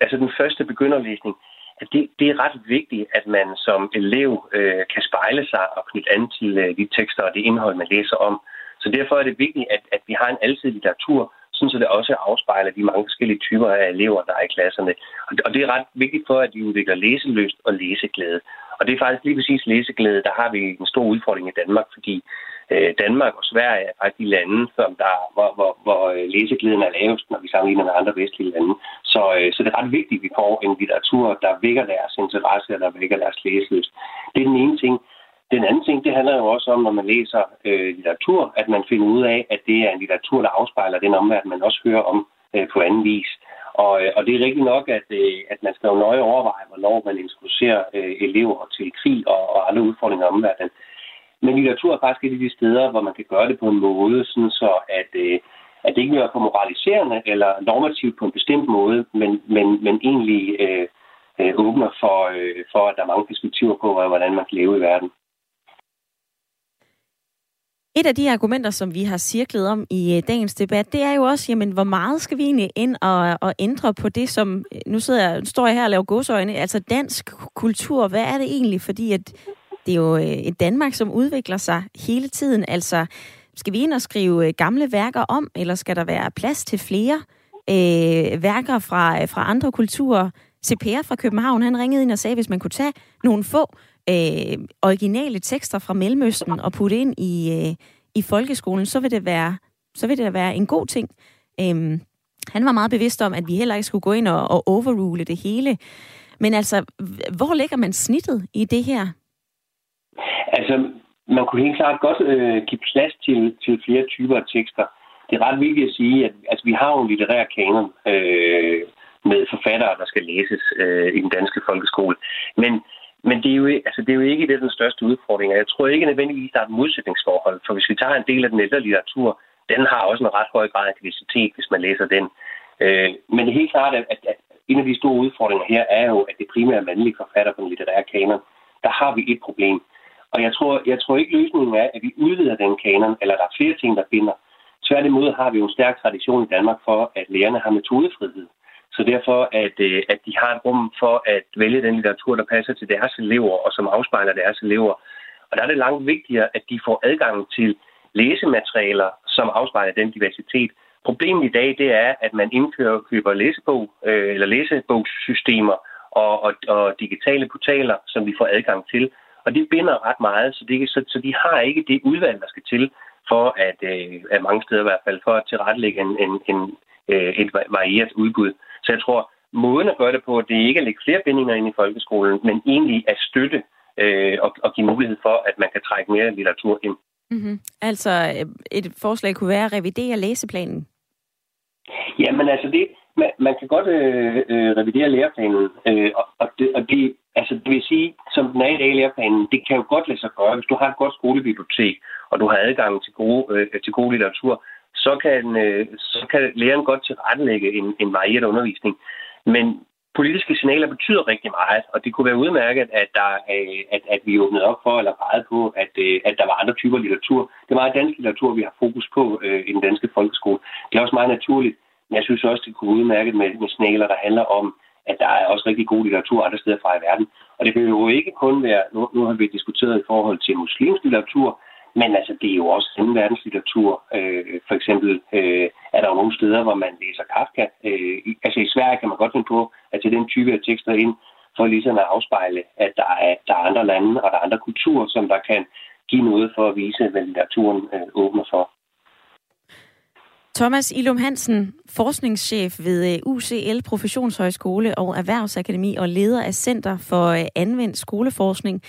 altså den første begynderlæsning, at det, det er ret vigtigt, at man som elev øh, kan spejle sig og knytte an til øh, de tekster og det indhold, man læser om. Så derfor er det vigtigt, at, at vi har en alsidig litteratur, sådan så det også afspejler de mange forskellige typer af elever, der er i klasserne. Og, og det er ret vigtigt for, at de udvikler læseløst og læseglæde. Og det er faktisk lige præcis læseglæde, der har vi en stor udfordring i Danmark, fordi øh, Danmark og Sverige er faktisk de lande, som der, hvor, hvor, hvor øh, læseglæden er lavest, når vi sammenligner med andre vestlige lande. Så, øh, så det er ret vigtigt, at vi får en litteratur, der vækker deres interesse, og der vækker deres læseløst. Det er den ene ting. Den anden ting, det handler jo også om, når man læser øh, litteratur, at man finder ud af, at det er en litteratur, der afspejler den omverden, man også hører om øh, på anden vis. Og, øh, og det er rigtigt nok, at, øh, at man skal jo nøje overveje, hvornår man introducerer øh, elever til krig og, og andre udfordringer om omverdenen. Men litteratur er faktisk et af de steder, hvor man kan gøre det på en måde, sådan så at, øh, at det ikke bliver for moraliserende eller normativt på en bestemt måde, men, men, men egentlig øh, øh, åbner for, øh, for, at der er mange perspektiver på, hvordan man kan leve i verden.
Et af de argumenter, som vi har cirklet om i øh, dagens debat, det er jo også, jamen, hvor meget skal vi egentlig ind og, og ændre på det, som, øh, nu sidder jeg, står jeg her og laver godsøjne, altså dansk kultur, hvad er det egentlig? Fordi at det er jo øh, et Danmark, som udvikler sig hele tiden, altså skal vi ind og skrive gamle værker om, eller skal der være plads til flere øh, værker fra, fra andre kulturer? CPR fra København, han ringede ind og sagde, hvis man kunne tage nogle få øh, originale tekster fra Mellemøsten og putte ind i, øh, i folkeskolen, så vil det være så vil det være en god ting. Øhm, han var meget bevidst om, at vi heller ikke skulle gå ind og, og overrule det hele. Men altså, hvor lægger man snittet i det her?
Altså, man kunne helt klart godt øh, give plads til, til flere typer af tekster. Det er ret vigtigt at sige, at altså, vi har jo en litterær kanon øh, med forfattere, der skal læses øh, i den danske folkeskole. Men men det er, jo, altså, det er jo ikke det, den største udfordring. Jeg tror ikke nødvendigvis, der er et modsætningsforhold. For hvis vi tager en del af den ældre litteratur, den har også en ret høj grad af kvalitet, hvis man læser den. Øh, men det er helt klart, at, at, at en af de store udfordringer her er jo, at det primære mandlige forfatter på den litterære kanon, der har vi et problem. Og jeg tror, jeg tror ikke, løsningen er, at vi udvider den kanon, eller der er flere ting, der binder. Tværtimod har vi jo en stærk tradition i Danmark for, at lærerne har metodefrihed. Så derfor, at, øh, at de har et rum for at vælge den litteratur, der passer til deres elever, og som afspejler deres elever. Og der er det langt vigtigere, at de får adgang til læsematerialer, som afspejler den diversitet. Problemet i dag, det er, at man indfører køber læsebog, øh, eller læsebogssystemer og, og, og digitale portaler, som vi får adgang til. Og det binder ret meget, så, det, så, så de har ikke det udvalg, der skal til for at, øh, at mange steder i hvert fald, for at tilrettelægge en, en, en, øh, et varieret udbud. Så jeg tror, måden at gøre det på, det er ikke at lægge flere bindinger ind i folkeskolen, men egentlig at støtte øh, og, og give mulighed for, at man kan trække mere litteratur ind.
Mm-hmm. Altså et forslag kunne være at revidere læseplanen?
Jamen altså det, man, man kan godt øh, øh, revidere læreplanen, øh, og, og, det, og det, altså, det vil sige, som den er i dag læreplanen, det kan jo godt lade sig gøre, hvis du har et godt skolebibliotek, og du har adgang til gode, øh, til gode litteratur, så kan, øh, så kan læreren godt tilrettelægge en, en varieret undervisning. Men politiske signaler betyder rigtig meget, og det kunne være udmærket, at, der, øh, at, at vi åbnede op for, eller pegede på, at, øh, at der var andre typer litteratur. Det er meget dansk litteratur, vi har fokus på øh, i den danske folkeskole. Det er også meget naturligt, men jeg synes også, det kunne være udmærket med, med signaler, der handler om, at der er også rigtig god litteratur andre steder fra i verden. Og det behøver jo ikke kun være, nu, nu har vi diskuteret i forhold til muslimsk litteratur, men altså, det er jo også anden verdenslitteratur. Øh, for eksempel øh, er der jo nogle steder, hvor man læser Kafka. Øh, altså i Sverige kan man godt finde på at tage den type af tekster ind, for ligesom at afspejle, at der er, der er andre lande og der er andre kulturer, som der kan give noget for at vise, hvad litteraturen øh, åbner for.
Thomas Ilum Hansen, forskningschef ved øh, UCL Professionshøjskole og Erhvervsakademi og leder af Center for øh, Anvendt Skoleforskning.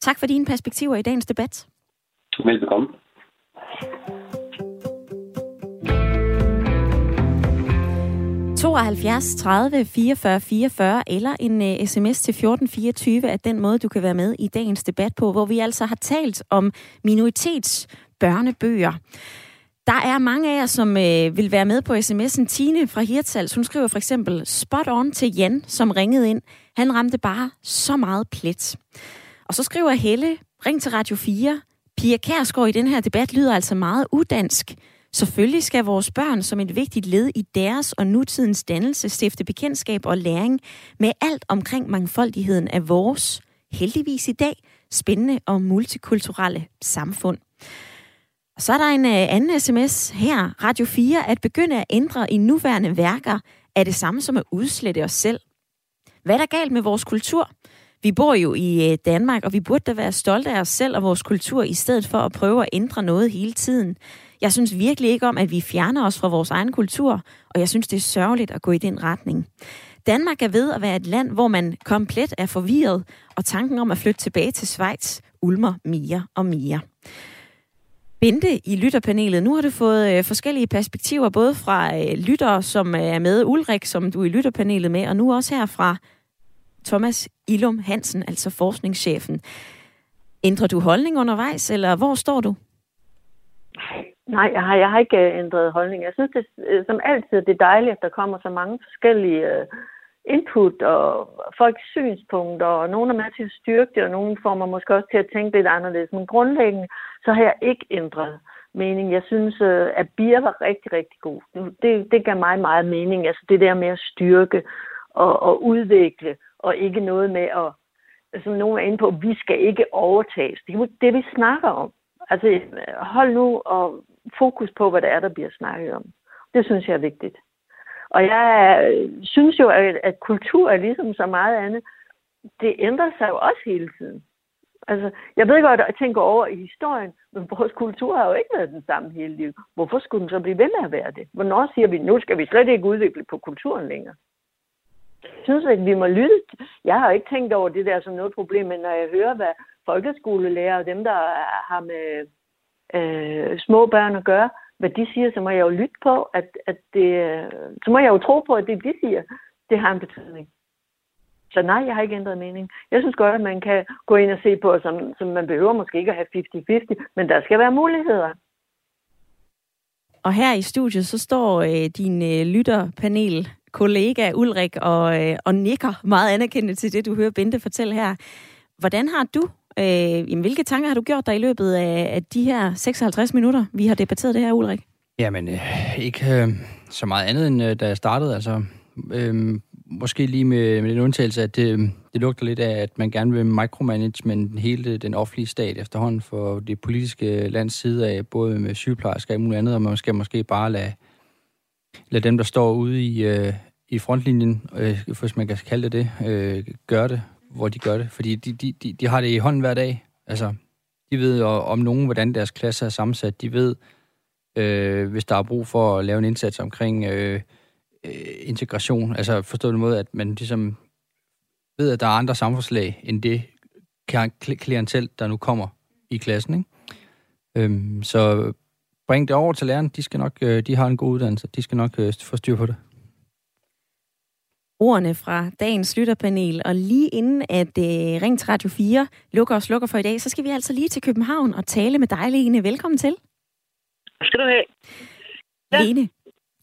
Tak for dine perspektiver i dagens debat.
Velbekomme.
72 30 44 44 eller en øh, uh, sms til 1424 er den måde, du kan være med i dagens debat på, hvor vi altså har talt om minoritetsbørnebøger. Der er mange af jer, som uh, vil være med på sms'en. Tine fra Hirtshals, hun skriver for eksempel spot on til Jan, som ringede ind. Han ramte bare så meget plet. Og så skriver Helle, ring til Radio 4. Pia Kærsgaard i den her debat lyder altså meget udansk. Selvfølgelig skal vores børn som et vigtigt led i deres og nutidens dannelse stifte bekendtskab og læring med alt omkring mangfoldigheden af vores, heldigvis i dag, spændende og multikulturelle samfund. Og så er der en øh, anden sms her. Radio 4. At begynde at ændre i nuværende værker er det samme som at udslette os selv. Hvad er der galt med vores kultur? Vi bor jo i øh, Danmark, og vi burde da være stolte af os selv og vores kultur, i stedet for at prøve at ændre noget hele tiden. Jeg synes virkelig ikke om, at vi fjerner os fra vores egen kultur, og jeg synes, det er sørgeligt at gå i den retning. Danmark er ved at være et land, hvor man komplet er forvirret, og tanken om at flytte tilbage til Schweiz ulmer mere og mere. Bente i lytterpanelet. Nu har du fået øh, forskellige perspektiver, både fra øh, lyttere, som øh, er med, Ulrik, som du er i lytterpanelet med, og nu også her fra Thomas Ilum Hansen, altså forskningschefen. Ændrer du holdning undervejs, eller hvor står du?
Nej, jeg har, jeg har ikke øh, ændret holdning. Jeg synes, det øh, som altid det er dejligt, at der kommer så mange forskellige øh, input og folks synspunkter, og nogle er med til at styrke det, og nogle får mig måske også til at tænke lidt anderledes. Men grundlæggende, så har jeg ikke ændret mening. Jeg synes, at Bier var rigtig, rigtig god. Det, det gav mig meget mening. Altså det der med at styrke og, og udvikle, og ikke noget med at, som nogen er inde på, vi skal ikke overtages. Det er det, vi snakker om. Altså hold nu og fokus på, hvad det er, der bliver snakket om. Det synes jeg er vigtigt. Og jeg synes jo, at, at kultur er ligesom så meget andet. Det ændrer sig jo også hele tiden. Altså, jeg ved godt, at jeg tænker over i historien, men vores kultur har jo ikke været den samme hele livet. Hvorfor skulle den så blive ved med at være det? Hvornår siger vi, nu skal vi slet ikke udvikle på kulturen længere? Jeg synes, at vi må lytte. Jeg har ikke tænkt over det der som noget problem, men når jeg hører, hvad folkeskolelærer og dem, der har med øh, små børn at gøre, hvad de siger, så må jeg jo lytte på, at, at det, øh, så må jeg jo tro på, at det, de siger, det har en betydning. Så nej, jeg har ikke ændret mening. Jeg synes godt, at man kan gå ind og se på, som, som man behøver måske ikke at have 50-50, men der skal være muligheder.
Og her i studiet, så står øh, din øh, lytterpanel kollega Ulrik og, øh, og nikker meget anerkendende til det, du hører Bente fortælle her. Hvordan har du Øh, jamen, hvilke tanker har du gjort dig i løbet af, af de her 56 minutter, vi har debatteret det her, Ulrik?
Jamen, øh, ikke øh, så meget andet, end øh, da jeg startede. Altså, øh, måske lige med, med den undtagelse, at det, det lugter lidt af, at man gerne vil micromanagement hele den offentlige stat efterhånden for det politiske lands side af, både med sygeplejersker og muligt andet, og man skal måske bare lade, lade dem, der står ude i, øh, i frontlinjen, øh, hvis man kan kalde det det, øh, gøre det hvor de gør det. Fordi de, de, de, de har det i hånden hver dag. Altså, de ved om nogen, hvordan deres klasse er sammensat. De ved, øh, hvis der er brug for at lave en indsats omkring øh, øh integration. Altså forstået den måde, at man ligesom ved, at der er andre samfundslag end det klientel, der nu kommer i klassen. Ikke? Øhm, så bring det over til læreren. De, skal nok, øh, de har en god uddannelse. De skal nok øh, få styr på det
ordene fra dagens lytterpanel. Og lige inden at øh, Ring til Radio 4 lukker og slukker for i dag, så skal vi altså lige til København og tale med dig, Lene. Velkommen til.
Skal du have.
Ja. Lene,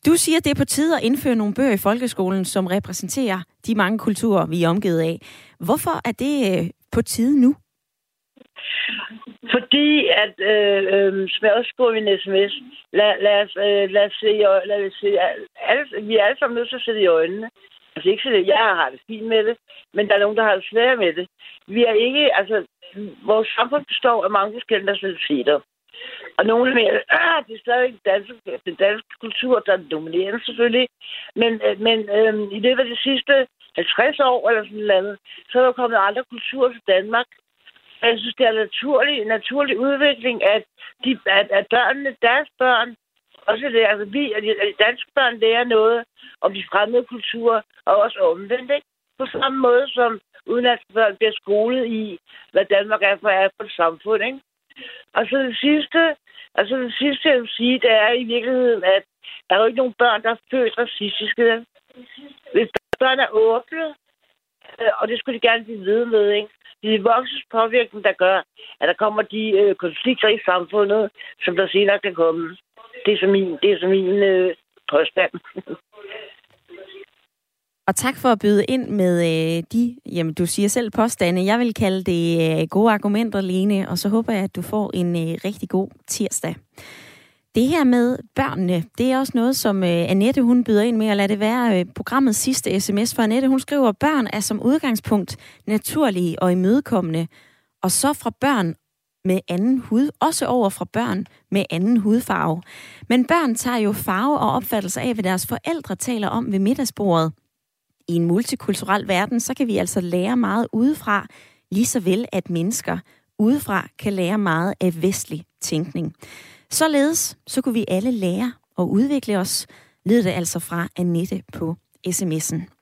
du siger, at det er på tide at indføre nogle bøger i folkeskolen, som repræsenterer de mange kulturer, vi er omgivet af. Hvorfor er det øh, på tide nu?
Fordi, at, øh, øh, som jeg også skrev i en sms, lad, lad, os, øh, lad, os se, lad os se, alle, vi er alle sammen nødt til at sætte i øjnene, Altså ikke sådan, jeg har det fint med det, men der er nogen, der har det svært med det. Vi er ikke, altså, vores samfund består af mange forskellige nationaliteter. Og nogle er mere, ah, det er stadig dansk, den danske kultur, der er dominerende selvfølgelig. Men, øh, men øhm, i løbet af de sidste 50 år eller sådan noget, så er der kommet andre kulturer til Danmark. Jeg synes, det er en naturlig, naturlig udvikling, at, de, at, at børnene, deres børn, også lærer, altså vi, at de danske børn lærer noget om de fremmede kulturer, og også omvendt, ikke? På samme måde som udenlandske børn bliver skolet i, hvad Danmark er for, er for et samfund, ikke? Og så det sidste, altså det sidste, jeg vil sige, det er i virkeligheden, at der er jo ikke nogen børn, der er født racistiske. Hvis børn er åbne, øh, og det skulle de gerne blive ved med, ikke? Det er voksens påvirkning, der gør, at der kommer de øh, konflikter i samfundet, som der senere kan komme. Det er så min, det er så min øh, påstand.
Og tak for at byde ind med øh, de, jamen du siger selv påstande. Jeg vil kalde det øh, gode argumenter, Lene, og så håber jeg, at du får en øh, rigtig god tirsdag. Det her med børnene, det er også noget, som øh, Annette hun byder ind med, at lade det være øh, programmets sidste sms for Annette. Hun skriver, at børn er som udgangspunkt naturlige og imødekommende, og så fra børn med anden hud, også over fra børn med anden hudfarve. Men børn tager jo farve og opfattelse af, hvad deres forældre taler om ved middagsbordet. I en multikulturel verden, så kan vi altså lære meget udefra, lige så vel at mennesker udefra kan lære meget af vestlig tænkning. Således så kunne vi alle lære og udvikle os, lød det altså fra Annette på sms'en.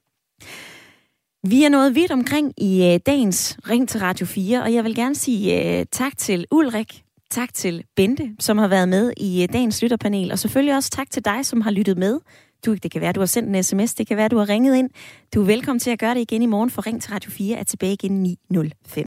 Vi er nået vidt omkring i øh, dagens Ring til Radio 4, og jeg vil gerne sige øh, tak til Ulrik, tak til Bente, som har været med i øh, dagens lytterpanel, og selvfølgelig også tak til dig, som har lyttet med. Du, det kan være, du har sendt en sms, det kan være, du har ringet ind. Du er velkommen til at gøre det igen i morgen, for Ring til Radio 4 er tilbage igen 9.05.